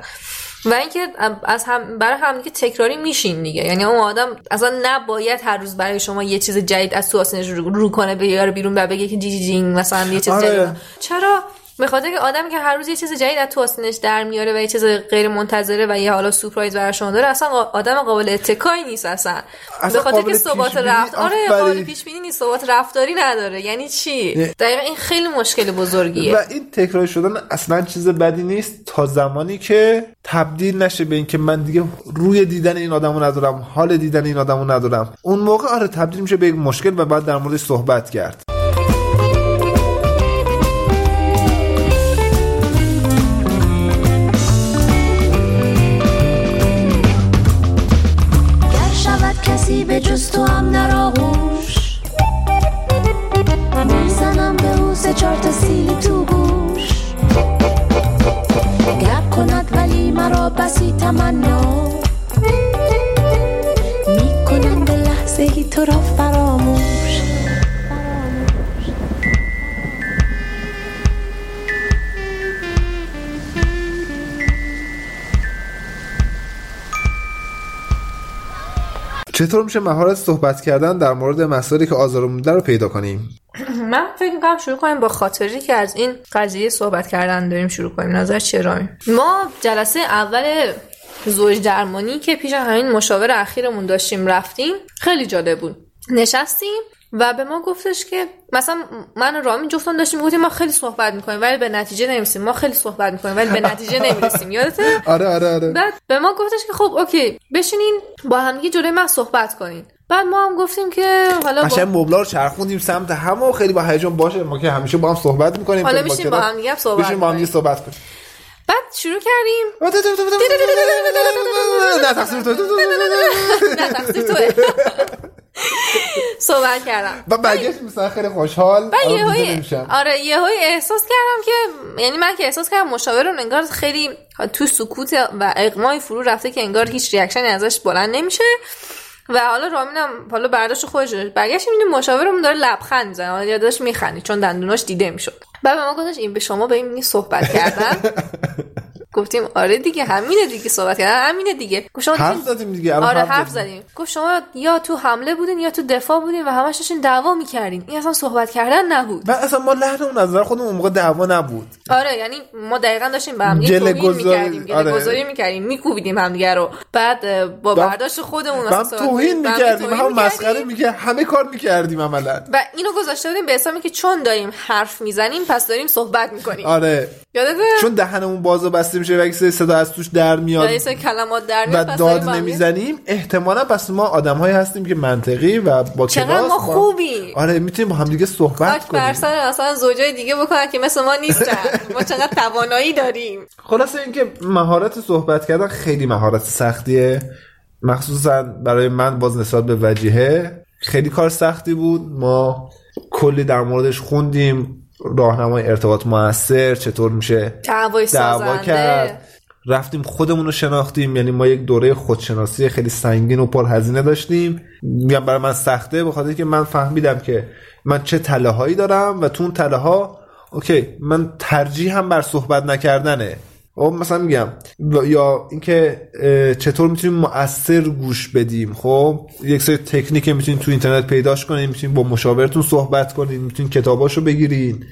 و اینکه از هم برای هم دیگه تکراری میشین دیگه. یعنی اون آدم اصلا نباید هر روز برای شما یه چیز جدید از تو رو, رو کنه بیاره بیرون و بگه که جی جی جینگ مثلا یه چیز آره. جدید. چرا؟ به خاطر که آدمی که هر روز یه چیز جدید از تو آستینش در میاره و یه چیز غیر منتظره و یه حالا سورپرایز برای شما داره اصلا آدم قابل اتکایی نیست اصلا, اصلا به خاطر که ثبات رفت. آره. قابل پیش بینی نیست ثبات رفتاری نداره. یعنی چی؟ نه. دقیقا این خیلی مشکل بزرگیه. و این تکرار شدن اصلا چیز بدی نیست تا زمانی که تبدیل نشه به اینکه من دیگه روی دیدن این آدمو ندارم حال دیدن این آدمو ندارم. اون موقع آره تبدیل میشه به یک مشکل و بعد در موردش صحبت کرد. سه چهار تا سیلی تو گوش. گر کند ولی مرا بسی تمنا. می‌کنم به لحظه ای تو را فراموش. چطور میشه مهارت صحبت کردن در مورد مسائلی که آزارمون میده رو پیدا کنیم؟ من فکر می‌کنم شروع کنیم با خاطری که از این قضیه صحبت کردن داریم شروع کنیم. نظر رامی ما جلسه اول زوج درمانی که پیش همین مشاور اخیرمون داشتیم رفتیم خیلی جالب بود. نشستیم و به ما گفتش که مثلا من و رامین جفتمون داشتیم می‌گفتیم ما خیلی صحبت می‌کنیم ولی به نتیجه نمی‌رسیم. ما خیلی صحبت می‌کنیم ولی به نتیجه نمی‌رسیم. یادته؟ آره آره آره. بعد به ما گفتش که خب اوکی بشینین با همدیگه جلوی من صحبت کنین. بعد ما هم گفتیم که حالا با... قشنگ مبلا رو چرخوندیم سمت هم و خیلی با هیجان باشه. ما که همیشه با هم صحبت می‌کنیم. حالا میشیم با هم دیگه صحبت بشین با هم دیگه. صحبت کنیم. بعد شروع کردیم. نه تقصیر تو. نه تقصیر توه. صحبت کردم. و برگشت مثلا خیلی خوشحال. بعد یه نمی‌شم. آره یه هایی احساس کردم که یعنی من که احساس کردم مشاورم انگار خیلی تو سکوت و اقمای فرو رفته که انگار هیچ ریاکشنی ازش بلند نمیشه. و حالا رامینم حالا برداشت خودش برگشت می‌بینیم مشاورمون داره لبخند می‌زنه. حالا یا داشت میخندی چون دندوناش دیده می‌شد. بعد به ما گفتش این به شما به این صحبت کردن. گفتیم آره دیگه همینه دیگه صحبت کردن همینه دیگه. گفت شما حرف زدیم دیگه آره حرف حرف زدیم. گفت شما یا تو حمله بودین یا تو دفاع بودین و همش داشتین دعوا می‌کردین. این اصلا صحبت کردن نبود. و اصلا ما لحنمون از نظر خودمون اون موقع دعوا نبود. آره یعنی ما دقیقا داشتیم به هم گله گذاری- آره. گذاری می‌کردیم میکوبیدیم همدیگه رو. بعد با با برداشت خودمون با صحبت توهین. با می‌کردیم. هم. مسخره می‌کرد همه کار می‌کردیم عملا. و اینو گذاشته بودیم به حسابی که چون داریم حرف می‌زنیم پس داریم صحبت می‌کنیم. آره. یادته؟ چون دهنمون باز و بسته میشه و یک صدا از توش در میاد یا یه سری کلمات در و میاد پس داد نمی‌زنیم احتمالا پس ما آدم هستیم که منطقی و با چقدر ما خوبیم. آره می‌تونیم با هم دیگه صحبت کنیم. سر اصلا زوجای دیگه بکنن که مثل ما نیستن. ما چقدر توانایی داریم. خلاصه اینکه مهارت صحبت کردن خیلی مهارت سختیه. مخصوصا برای من باز نسبت به وجیهه خیلی کار سختی بود. ما کلی در موردش خوندیم. راهنمای ارتباط موثر چطور میشه دعوا کرد؟ رفتیم خودمون رو شناختیم یعنی ما یک دوره خودشناسی خیلی سنگین و پرهزینه داشتیم. میگم برای من سخته به خاطر که من فهمیدم که من چه تله هایی دارم و تو اون تله ها OK من ترجیحم بر صحبت نکردنه. مثلا میگم یا اینکه چطور می‌تونیم مؤثر گوش بدیم خب یک سری تکنیک می‌تونید تو اینترنت پیداش کنین می‌تونید با مشاورتون صحبت کنین می‌تونید کتاباشو بگیرین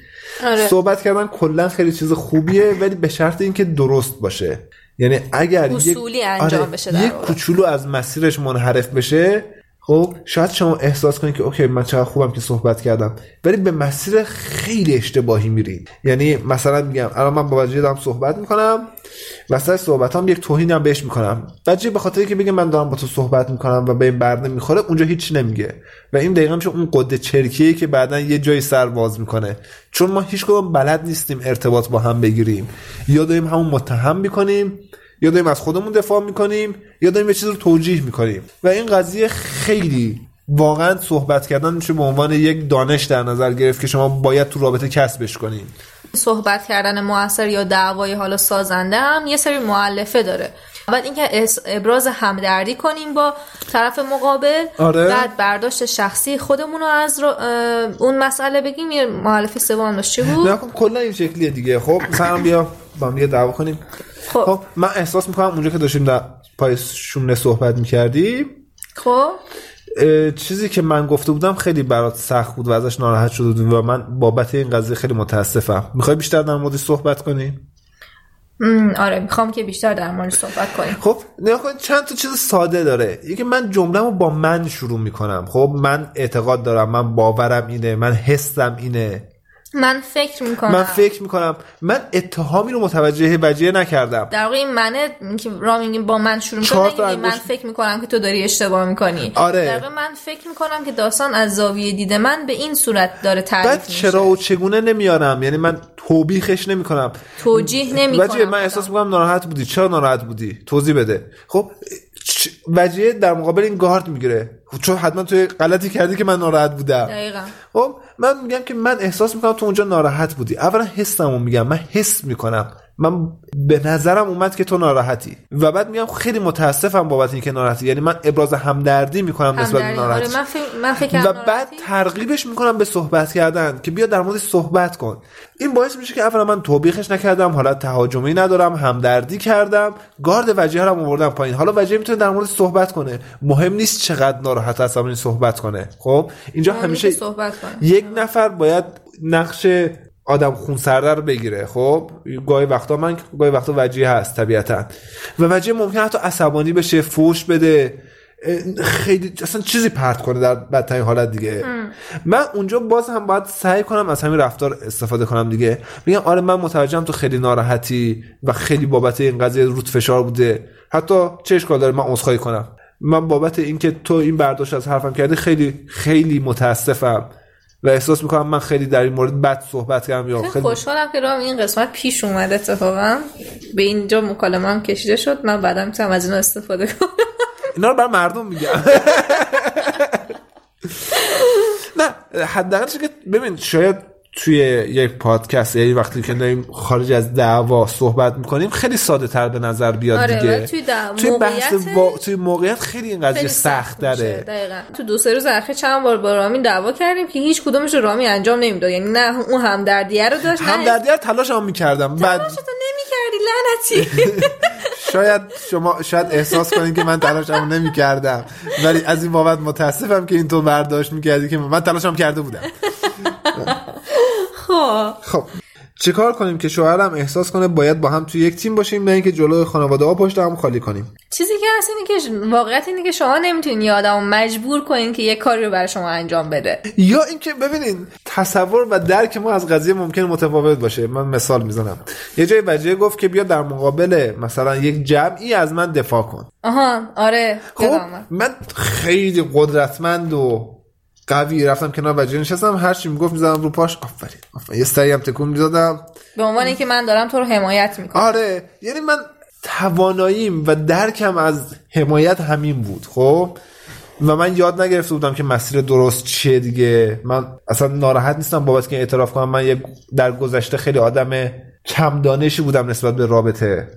آره. صحبت کردن کلا خیلی چیز خوبیه ولی به شرط اینکه درست باشه یعنی اگر یک- انجام بشه در یک. کوچولو از مسیرش منحرف بشه خب شاید شما احساس کنید که OK من چقدر خوبم که صحبت کردم ولی به مسیر خیلی اشتباهی میرید یعنی مثلا میگم الان من با بچه دارم صحبت می‌کنم وسط صحبتام یک توهینی هم بهش می‌کنم. بچه به خاطر که بگه من دارم با تو صحبت می‌کنم و به این برنه می‌خوره اونجا هیچ نمیگه. و این دقیقا میشه اون قده چرکیه که بعدا یه جایی سر باز می‌کنه. چون ما هیچ کدوم بلد نیستیم ارتباط با هم بگیریم. یا داریم همون متهم می‌کنیم یا داریم از خودمون دفاع می‌کنیم یا داریم یه چیز رو توجیه می‌کنیم. و این قضیه خیلی واقعا صحبت کردن میشه به عنوان یک دانش در نظر گرفت که شما باید تو رابطه کسبش کنین صحبت کردن موثر یا دعوای حالا سازنده هم یه سری معلفه داره. بعد اینکه ابراز همدردی کنیم با طرف مقابل. آره. بعد برداشت شخصی خودمون رو از رو- اون مسئله بگیم. یه معلفه سوم چی بود؟ نه خب کلا این شکلیه دیگه. خب مثلا بیا با هم دعوا کنیم. خب. خب من احساس می‌کنم اونجا که داشتیم در پای شونه صحبت می‌کردیم خب. چیزی که من گفته بودم خیلی برات سخت بود و ازش ناراحت شده و من بابت این قضیه خیلی متاسفم. می‌خوای بیشتر در موردش صحبت کنیم؟ آره می‌خوام که بیشتر در مورد صحبت کنیم. خب نگاه چند تا چیز ساده داره. یکی من جمله‌مو با من شروع می‌کنم. خب من اعتقاد دارم من باورم اینه من حسم اینه. من فکر می‌کنم. من فکر می‌کنم. من اتهامی رو متوجه وجیه نکردم. در واقع این منه که را میگیم با من شروع می‌کنه من فکر می‌کنم که تو داری اشتباه می‌کنی. آره. در واقع من فکر می‌کنم که داستان از زاویه دید من به این صورت داره تعریف بعد میشه. چرا و چگونه نمیارم؟ یعنی من توبیخش نمی‌کنم. توجیه نمی‌کنم. وجیه من احساس می‌کنم ناراحت بودی. چرا ناراحت بودی؟ توضیح بده. خب وجیه در مقابل این گارد می‌گیره. چون حتما توی غلطی کردی که من ناراحت بودم. دقیقا. خب من میگم که من احساس می‌کنم تو اونجا ناراحت بودی. اولا حسمو میگم. من حس می‌کنم. من به نظرم اومد که تو ناراحتی. و بعد میگم خیلی متاسفم بابت اینکه ناراحتی. یعنی من ابراز همدردی می‌کنم نسبت به. ناراحتی آره من فکر من فکر و بعد ناراحتی. ترغیبش می‌کنم به صحبت کردن که بیا در مورد صحبت کن. این باعث میشه که اولا من توبیخش نکردم حالت تهاجمی ندارم همدردی کردم گارد وجیه رو آوردم پایین. حالا وجیه می‌تونه در مورد صحبت کنه. مهم نیست چقدر ناراحت هست این صحبت کنه. خب؟ اینجا همیشه صحبت. یک نفر باید نقش آدم خونسرده رو بگیره. خب گاهی وقتا من گاهی وقتا وجیه هست طبیعتا. و وجیه ممکن حتی عصبانی بشه فوش بده. خیلی اصلا چیزی پرت کنه در بدترین حالت دیگه. من اونجا باز هم باید سعی کنم از همین رفتار استفاده کنم دیگه. میگم آره من متوجهم تو خیلی ناراحتی و خیلی بابت این قضیه رود فشار بوده. حتی چه اشکال داره؟ من عذرخواهی کنم. من بابت اینکه تو این برداشت از حرفم کردی خیلی خیلی متاسفم. و احساس می‌کنم من خیلی در این مورد بد صحبت کردم یا خیلی خوشحالم که رام این قسمت پیش اومد اتفاقا. به اینجا مکالمه هم کشیده شد. من بعدا می‌تونم از اینا استفاده کنم. اینا رو بر مردم میگم. نه حداقل چیزی که ببین شاید توی یک پادکست یعنی وقتی که داریم خارج از دعوا صحبت می‌کنیم خیلی ساده تر به نظر بیاد آره، دیگه. توی توی بحث وا... توی موقعیت خیلی این قضیه سخت. داره دقیقا. تو دو سه روز اخیر چند بار با رامین دعوا کردیم که هیچ کدومش رو رامین انجام نمی‌داد. یعنی نه اون همدردیه رو داشت نه همدردی رو تلاش هم می‌کردم. بعد نمی‌کردی لعنتی. شاید شما شاید احساس کنید که من تلاشمو نمی‌کردم. ولی از این بابت متاسفم که اینطور برداشت می‌کردی که من تلاشم کرده بودم. خب. خب چیکار کنیم که شوهرم احساس کنه باید با هم توی یک تیم باشیم نه اینکه جلوی خانواده ها پشت هم خالی کنیم. چیزی که هست اینه که واقعیت اینه که شما نمی‌تونی یه آدم رو مجبور کنین که یه کاری رو برای شما انجام بده. یا اینکه ببینین تصور و درک ما از قضیه ممکن متفاوت باشه. من مثال می‌زنم. یه جای وجیه گفت که بیا در مقابل مثلا یک جمعی از من دفاع کن. آها آره خب. من خیلی قدرتمند و قوی رفتم کنار وجیه نشستم هر چی می‌گفت می‌زدم رو پاش. آفرین آفرین. یه سری هم تکون می‌دادم. به عنوان اینکه من دارم تو رو حمایت می‌کنم. آره یعنی من تواناییم و درکم از حمایت همین بود خب؟ و من یاد نگرفته بودم که مسیر درست چیه دیگه. من اصلا ناراحت نیستم بابت که اعتراف کنم. من یه در گذشته خیلی آدم کم دانشی بودم نسبت به رابطه.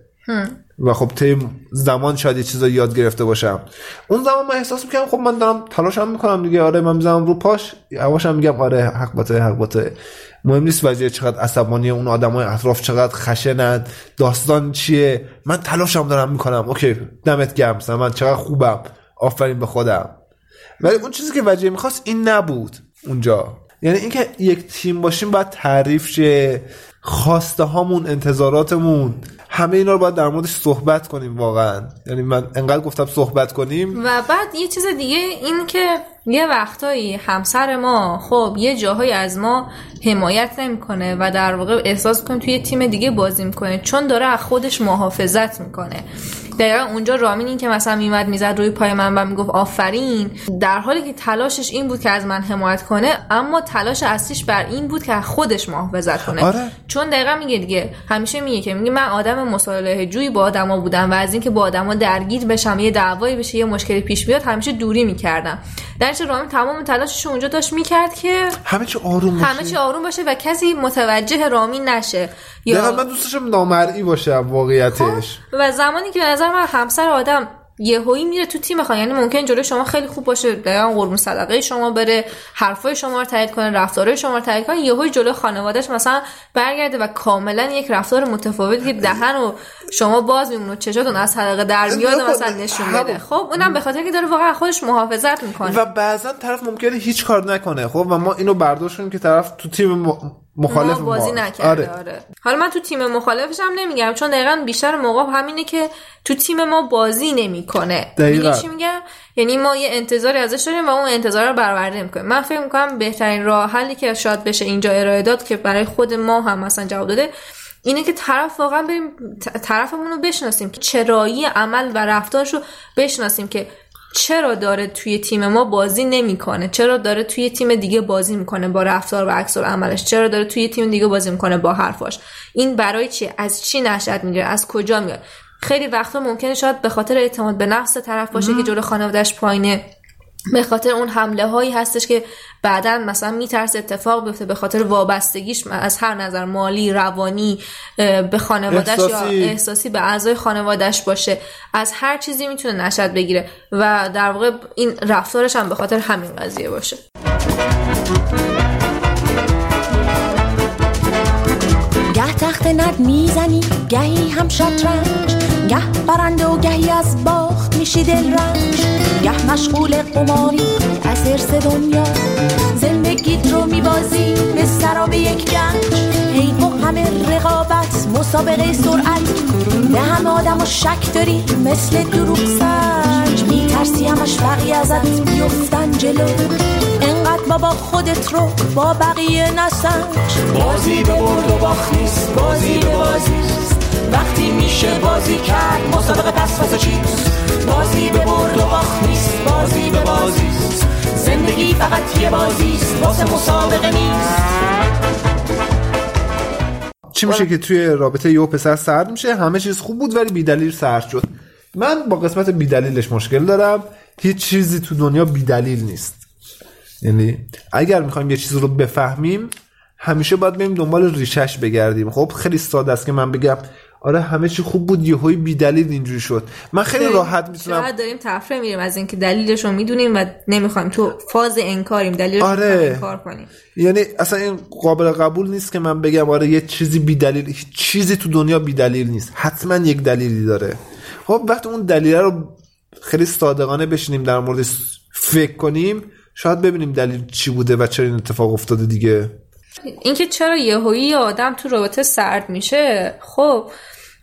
و خب طی زمان شاید یه چیزا یاد گرفته باشم. اون زمان من احساس می‌کنم خب من دارم تلاشم می‌کنم دیگه آره من می‌زنم رو پاش یواشم میگم آره حق باته حق باته مهم نیست وجه چقدر عصبانی اون آدمای اطراف چقدر خشنند داستان چیه. من تلاشم دارم می‌کنم. اوکی دمت گرم من چقدر خوبم. آفرین به خودم. ولی اون چیزی که وجه می‌خواست این نبود اونجا. یعنی اینکه یک تیم باشیم باید تعریف شه خواسته هامون انتظاراتمون. همه اینا رو باید در موردش صحبت کنیم واقعا. یعنی من انقدر گفتم صحبت کنیم. و بعد یه چیز دیگه این که یه وقتایی همسر ما خب یه جاهایی از ما حمایت نمی‌کنه و در واقع احساس کنیم توی تیم دیگه بازی می‌کنه چون داره از خودش محافظت می‌کنه. دقیقا اونجا رامین این که مثلا میمد می‌زد روی پای من و می‌گفت آفرین. در حالی که تلاشش این بود که از من حمایت کنه اما تلاش اصلیش بر این بود که خودش محافظت کنه. آره. چون دقیقا میگه دیگه همیشه میگه که میگه من آدم مصالحه جویی با آدما بودم و از اینکه با آدما درگیر بشم یه دعوایی بشه یه مشکلی پیش بیاد همیشه دوری می‌کردم. در رامین تمام تلاشش اونجا داشت می‌کرد که همه چی آروم باشه. همه چی آروم باشه و کسی متوجه رامین نشه. دقیقا من دوست داشتم نامرئی باشه واقعیتش. و زمانی که به نظر من همسر آدم یهویی میره تو تیم خواهی یعنی ممکن جلوی شما خیلی خوب باشه دقیقا قربون صدقه شما بره حرفای شما رو تایید کنه رفتارهای شما رو تایید کنه. یهویی جلوی خانوادهش مثلا برگرده و کاملا یک رفتار متفاوتی که دهن و شما باز میمونه و چشاتون از حلقه در میاد مثلا نشون بده. خب اونم به خاطر که داره واقعا خودش محافظت می‌کنه. و بعضا طرف ممکنه هیچ کار نکنه خب؟ و ما اینو برداشت کنیم که طرف تو تیم مخالف ما بازی ما. نکرده آره. حالا من تو تیم مخالفش هم نمیگم چون دقیقا بیشتر موقع همینه که تو تیم ما بازی نمی‌کنه. چی میگم؟ یعنی ما یه انتظاری ازش داریم و اون انتظار رو برآورده نمی‌کنه من فکر می‌کنم بهترین راه حلی که شاید بشه اینجا ارائه داد که برای خود ما هم مثلا جواب داده اینه که طرف واقعا بریم طرفمون رو بشناسیم. که چرایی عمل و رفتارش رو بشناسیم که چرا داره توی تیم ما بازی نمی‌کنه؟ چرا داره توی تیم دیگه بازی می‌کنه با رفتار و عکس عملش چرا داره توی تیم دیگه بازی می‌کنه با حرفاش؟ این برای چیه از چی نشأت می‌گیره؟ از کجا میاد؟ خیلی وقتا ممکنه شاید به خاطر اعتماد به نفس طرف باشه که جلو خانوادهش پایینه. به خاطر اون حمله هایی هستش که بعدا مثلا میترسه اتفاق بیفته به خاطر وابستگیش از هر نظر مالی روانی به خانوادهش احساسی. یا احساسی به اعضای خانوادهش باشه از هر چیزی می‌تونه نشد بگیره و در واقع این رفتارش هم به خاطر همین قضیه باشه نرد می‌زنی گهی هم شطرنج. گه برنده و گهی از باخت میشی دل رنج گه مشغول قماری از ارس دنیا. زندگیت رو میبازی به سراب یک گنج. حیف و همه رقابت مسابقه سرعت. به همه آدم و شک داری مثل دروغ سنج میترسی همش بقیه ازت بیفتن جلو. انقدر بابا خودت رو با بقیه نسنج. بازی به برد و باخت نیست بازی به بازی است. وقتی میشه بازی کرد مسابقه پس واسه چیست؟ بازی به برد و باخت نیست بازی به بازی است. زندگی فقط یه بازی است واسه مسابقه نیست. چی میشه که توی رابطه یه پسر سرد میشه؟ همه چیز خوب بود ولی بیدلیل سرد شد. من با قسمت بیدلیلش مشکل دارم. هیچ چیزی تو دنیا بیدلیل نیست. یعنی اگر می‌خوایم یه چیز رو بفهمیم همیشه باید بریم دنبال ریشش بگردیم. خب خیلی ساده است که من بگم آره همه چی خوب بود یهویی بیدلیل اینجوری شد. من خیلی راحت می‌تونم شاید داریم تفره میریم از اینکه دلیلش رو می‌دونیم و نمی‌خوایم تو فاز انکاریم دلیلش آره. انکار کنیم. یعنی اصلا این قابل قبول نیست که من بگم آره یه چیزی بیدلیل هیچ چیزی تو دنیا بیدلیل نیست. حتما یک دلیلی داره. خب وقتی اون دلیل رو خیلی صادقانه بشینیم در موردش فکر کنیم شاید ببینیم دلیل چی بوده و چرا این اتفاق افتاده دیگه. اینکه چرا یهویی یه آدم تو رابطه سرد میشه خب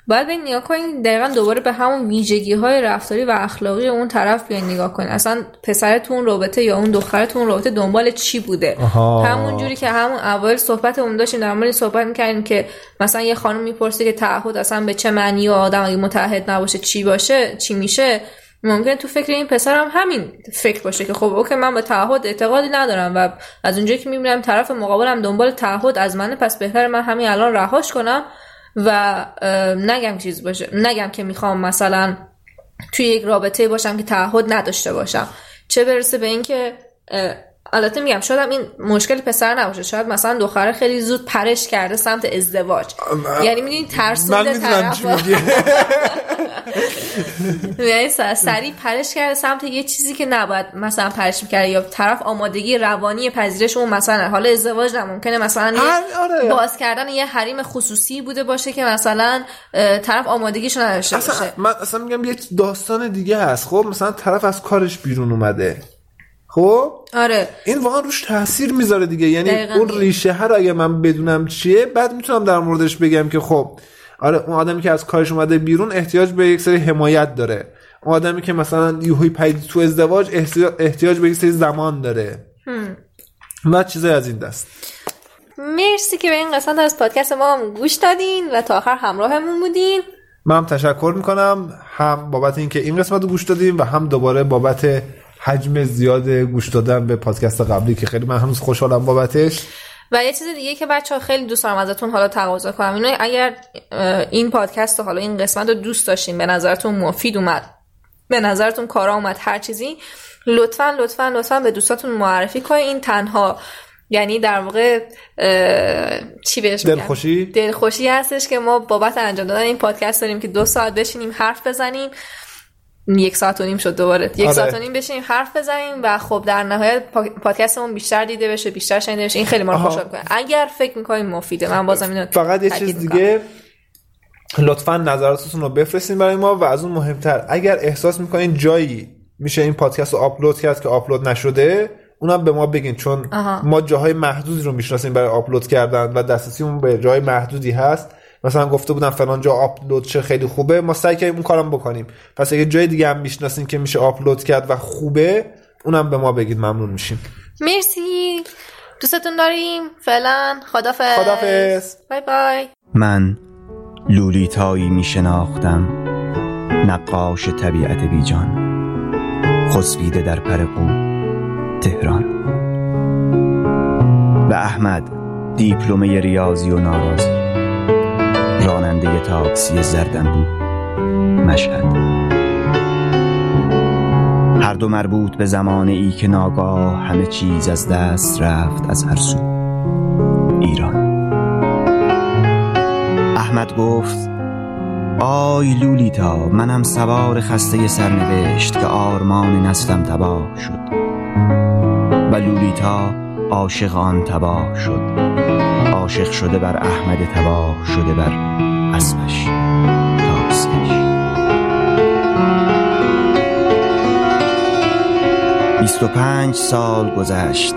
باید به نگاه کنید دقیقا دوباره به همون ویژگی های رفتاری و اخلاقی اون طرف بیاین نگاه کنید اصلا پسر تو اون رابطه یا اون دختر تو اون رابطه دنبال چی بوده؟ آها. همون جوری که همون اول صحبت اون داشتیم در مورد صحبت می‌کردیم که مثلا یه خانم می‌پرسه که تعهد اصلا به چه معنی و آدم اگه متحد نباشه چی باشه چی میشه؟ ممکن تو فکر این پسرم همین فکر باشه که خب اوکی من به تعهد اعتقادی ندارم و از اونجایی که می‌بینم طرف مقابلم دنبال تعهد از منه پس بهتر من همین الان رهاش کنم. و نگم چیز باشه نگم که می‌خوام مثلا توی یک رابطه باشم که تعهد نداشته باشم. چه برسه به اینکه البته میگم شاید این مشکل پسر نباشه. شاید مثلا دختره خیلی زود پرش کرده سمت ازدواج. یعنی می‌دونی ترسونده طرف یعنی سریع پرش کرده سمت یه چیزی که نباید مثلا پرش می‌کرده یا طرف آمادگی روانی پذیرش اون مثلا حالا ازدواج نه ممکنه مثلا آره. باز کردن یه حریم خصوصی بوده باشه که مثلا طرف آمادگیشو نداشته باشه. من اصلا میگم یه داستان دیگه هست. خب مثلا طرف از کارش بیرون اومده. خب؟ آره. این واقعا روش تاثیر می‌ذاره دیگه. یعنی دقیقاً اون. ریشه ها رو اگه من بدونم چیه بعد می‌تونم در موردش بگم که خب آره اون آدمی که از کارش اومده بیرون احتیاج به یک سری حمایت داره. اون آدمی که مثلا یوهی پید تو ازدواج احتیا- احتیاج به یک سری زمان داره. و چیزای از این دست. مرسی که به این قسمت از پادکست ما هم گوش دادین و تا آخر همراهمون بودین. من هم تشکر می‌کنم. هم بابت اینکه این قسمت رو گوش دادیم و هم دوباره بابت حجم زیاد گوش دادن به پادکست قبلی که خیلی من هنوز خوشحالم بابتش. و یه چیز دیگه که بچه ها خیلی دوست دارم ازتون حالا تقاضا کنم. اینو اگر این پادکست و حالا این قسمت رو دوست داشتین به نظرتون مفید اومد. به نظرتون کارا اومد هر چیزی. لطفا لطفا لطفا به دوستاتون معرفی کنین. این تنها یعنی در واقع چی بهش؟ دلخوشی؟ دلخوشی هستش که ما بابت انجام دادن این پادکست داریم که دو ساعت بشینیم حرف بزنیم. یک ساعت و نیم شد دوباره یک آره. ساعت و نیم بشینیم حرف بزنیم و خب در نهایت پا- پادکستمون بیشتر دیده بشه بیشتر شنیده بشه این خیلی ما رو. خوشحال کنه اگر فکر می‌کنیم مفیده من بازم اینو فقط یه چیز می‌کنم. دیگه لطفا نظراتتون رو بفرستین برای ما و از اون مهمتر اگر احساس می‌کنین جایی میشه این پادکست رو آپلود کرد که آپلود نشده اونم به ما بگین چون آها. ما جاهای محدودی رو می‌شناسیم برای آپلود کردن و دسترسیمون به جای محدودی هست مثلا گفته بودم فلان جا آپلود چه خیلی خوبه ما سعی کردیم اون کارم بکنیم. پس اگه جای دیگه هم می‌شناسین که میشه آپلود کرد و خوبه اونم به ما بگید ممنون میشیم. مرسی. دوستتون داریم. فعلا خدافظ. خداحافظ. بای بای. من لولیتایی می شناختم نقاش طبیعت بیجان خسبیده در پرقو تهران. و احمد دیپلمه ریاضی و ناراضی. راننده تاکسی زردنبو مشهد. هر دو مربوط به زمانه ای که ناگاه همه چیز از دست رفت از هر سو. ایران. احمد گفت آی لولیتا منم سوار خسته سرنوشت که آرمان نسلم تباه شد. و لولیتا عاشق آن تباه شد. عاشق شده بر احمد تباه شده بر اسبش تاکسیش بیست و پنج سال گذشت.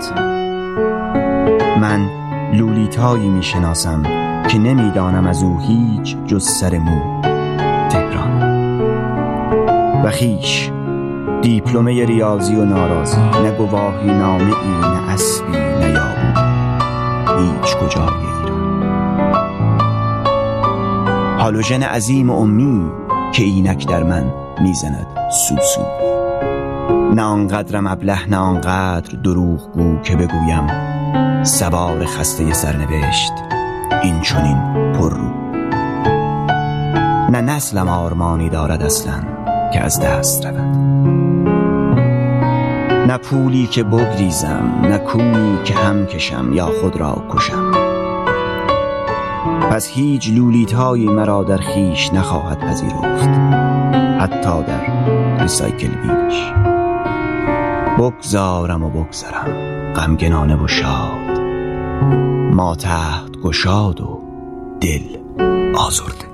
من لولیتایی می شناسم که نمی‌دانم از او هیچ جز سر مو. تهران. و خیش دیپلمه ریاضی و ناراضی. نه گواهی نامه ای نه اسبی. هیچ کجای ایران. هالوژن عظیم امی که اینک در من می‌زند سوسو. نه آنقدرم ابله نه آنقدر دروغ گو که بگویم سوار خسته سرنوشت این چونین پر رو نه نسلم آرمانی دارد اصلا که از دست رود. نه پولی که بگریزم نه کونی که هم کشم یا خود را کشم. پس هیچ لولیتایی مرا در خیش نخواهد پذیرفت حتی در ریسایکل بینش بگذارم و بگذرم غمگنانه و شاد. ما تحت گشاد و دل آزرده.